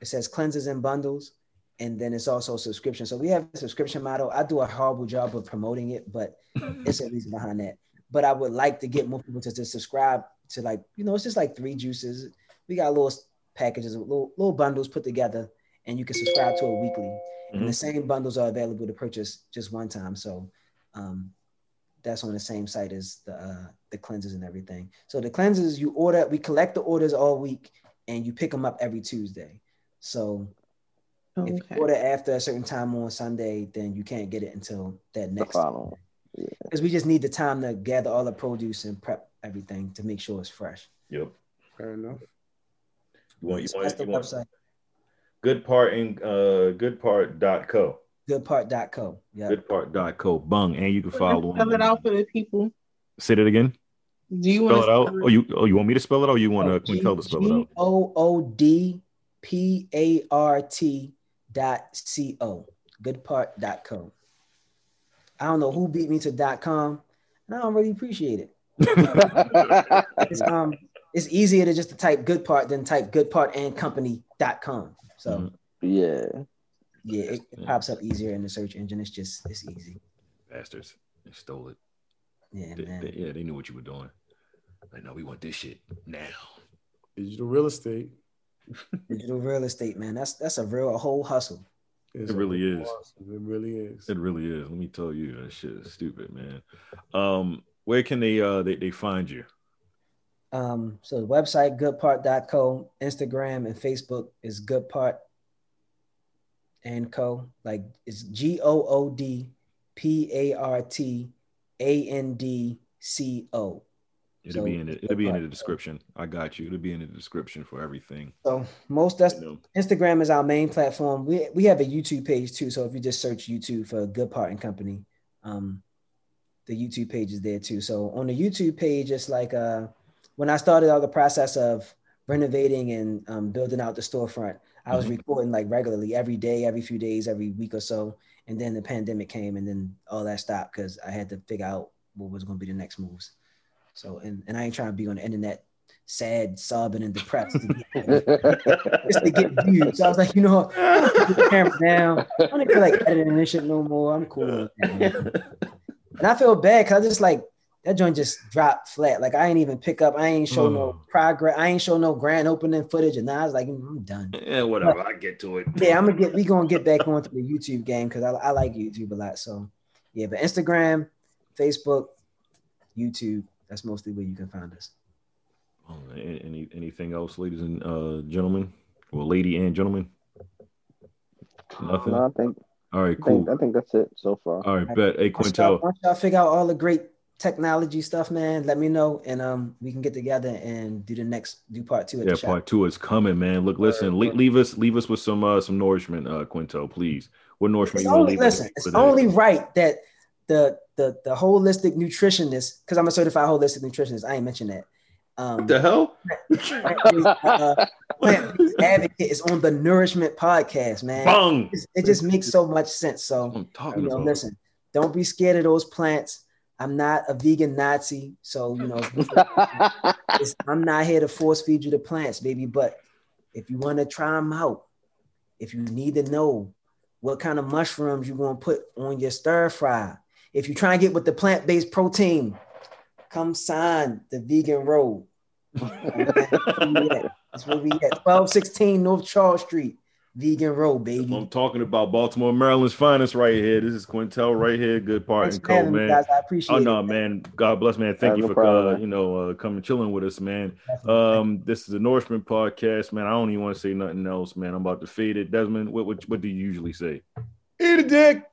it says cleanses and bundles. And then it's also subscription. So we have a subscription model. I do a horrible job of promoting it, but it's a reason behind that. But I would like to get more people to, to subscribe to like, you know, it's just like three juices. We got little packages, little little bundles put together, and you can subscribe to it weekly. And the same bundles are available to purchase just one time. So um, that's on the same site as the uh, the cleanses and everything. So the cleanses you order, we collect the orders all week, and you pick them up every Tuesday. So if you order after a certain time on Sunday, then you can't get it until that The next. following. Because we just need the time to gather all the produce and prep everything to make sure it's fresh. Yep. Fair enough. You want you So want, you want website, good part in uh goodpart.co. goodpart.co. Yeah. Goodpart.co. Bung. And you can follow Spell it out for the people. Say that again. Do you Spell want it out. Oh, you oh you want me to spell it out or you want Quintel to spell it out? G O O D P A R T dot C O. Goodpart dot. I don't know who beat me to dot com, and I don't really appreciate it. It's um it's easier to just to type good part than type good part and company dot com. So Mhm. yeah. yeah, it, it pops up easier in the search engine. It's just it's easy. Bastards. They stole it. Yeah, They- man. they- yeah, they knew what you were doing. Like, no, we want this shit now. Digital real estate. Digital real estate, man. That's that's a real a whole hustle. is It really is. awesome. It really is. It really is. Let me tell you, that shit is stupid, man. Um, where can they uh they, they find you? Um, so the website goodpart.co, Instagram and Facebook is goodpart and co. Like it's G O O D P A R T A N D C O. It'll So, be in it. It'll be in the description. I got you. It'll be in the description for everything. So most that's. Instagram is our main platform. We we have a YouTube page too. So if you just search YouTube for Good Part and Company, um, the YouTube page is there too. So on the YouTube page, it's like uh, when I started all the process of renovating and um, building out the storefront, I was Mhm. recording like regularly every day, every few days, every week or so. And then the pandemic came, and then all that stopped because I had to figure out what was going to be the next moves. So, and, and I ain't trying to be on the internet sad, sobbing, and depressed just to get views. So I was like, you know, what? I'm gonna put the camera down. I don't feel like editing this shit no more. I'm cool. with that, man. And I feel bad because I just like that joint just dropped flat. Like I ain't even pick up. I ain't show no Oh. progress. I ain't show no grand opening footage. And now I was like, "Mm, I'm done. yeah, whatever. I get to it. Yeah, I'm gonna get. We gonna get back onto the YouTube game because I, I like YouTube a lot. So yeah, but Instagram, Facebook, YouTube. That's mostly where you can find us. Oh, any anything else, ladies and uh, gentlemen? Well, lady and gentlemen. Nothing. No, I think, All right, I cool. think I think that's it so far. All right, bet. Hey, Once y'all, Quintel. once y'all figure out all the great technology stuff, man, let me know and um we can get together and do the next do part two at Yeah, the part two is coming, man. Look, listen, leave, leave us, leave us with some, uh, some nourishment, uh, Quintel, please. What nourishment It's you want to only listen. It's with today? only right that the the the holistic nutritionist, because I'm a certified holistic nutritionist. I ain't mentioned that. Um, What the hell? plant-based, uh, plant-based advocate is on the Nourishment podcast, man. Bang! It's- It just makes so much sense. So I'm you know, about. listen, don't be scared of those plants. I'm not a vegan Nazi, so you know, I'm not here to force feed you the plants, baby. But if you want to try them out, if you need to know what kind of mushrooms you're gonna put on your stir fry, if you try and get with the plant-based protein, come sign the vegan road. That's where we at. 1216 North Charles Street, vegan road, baby. I'm talking about Baltimore, Maryland's finest right here. This is Quintel right here. Good part Thanks and for co, man. guys. I appreciate Oh it. no, man! God bless, man. Thank Uh, you no for problem, uh, you know uh, coming chilling with us, man. Um, this is the Nourishment podcast, man. I don't even want to say nothing else, man. I'm about to fade it. Desmond, what what, what do you usually say? Eat a dick.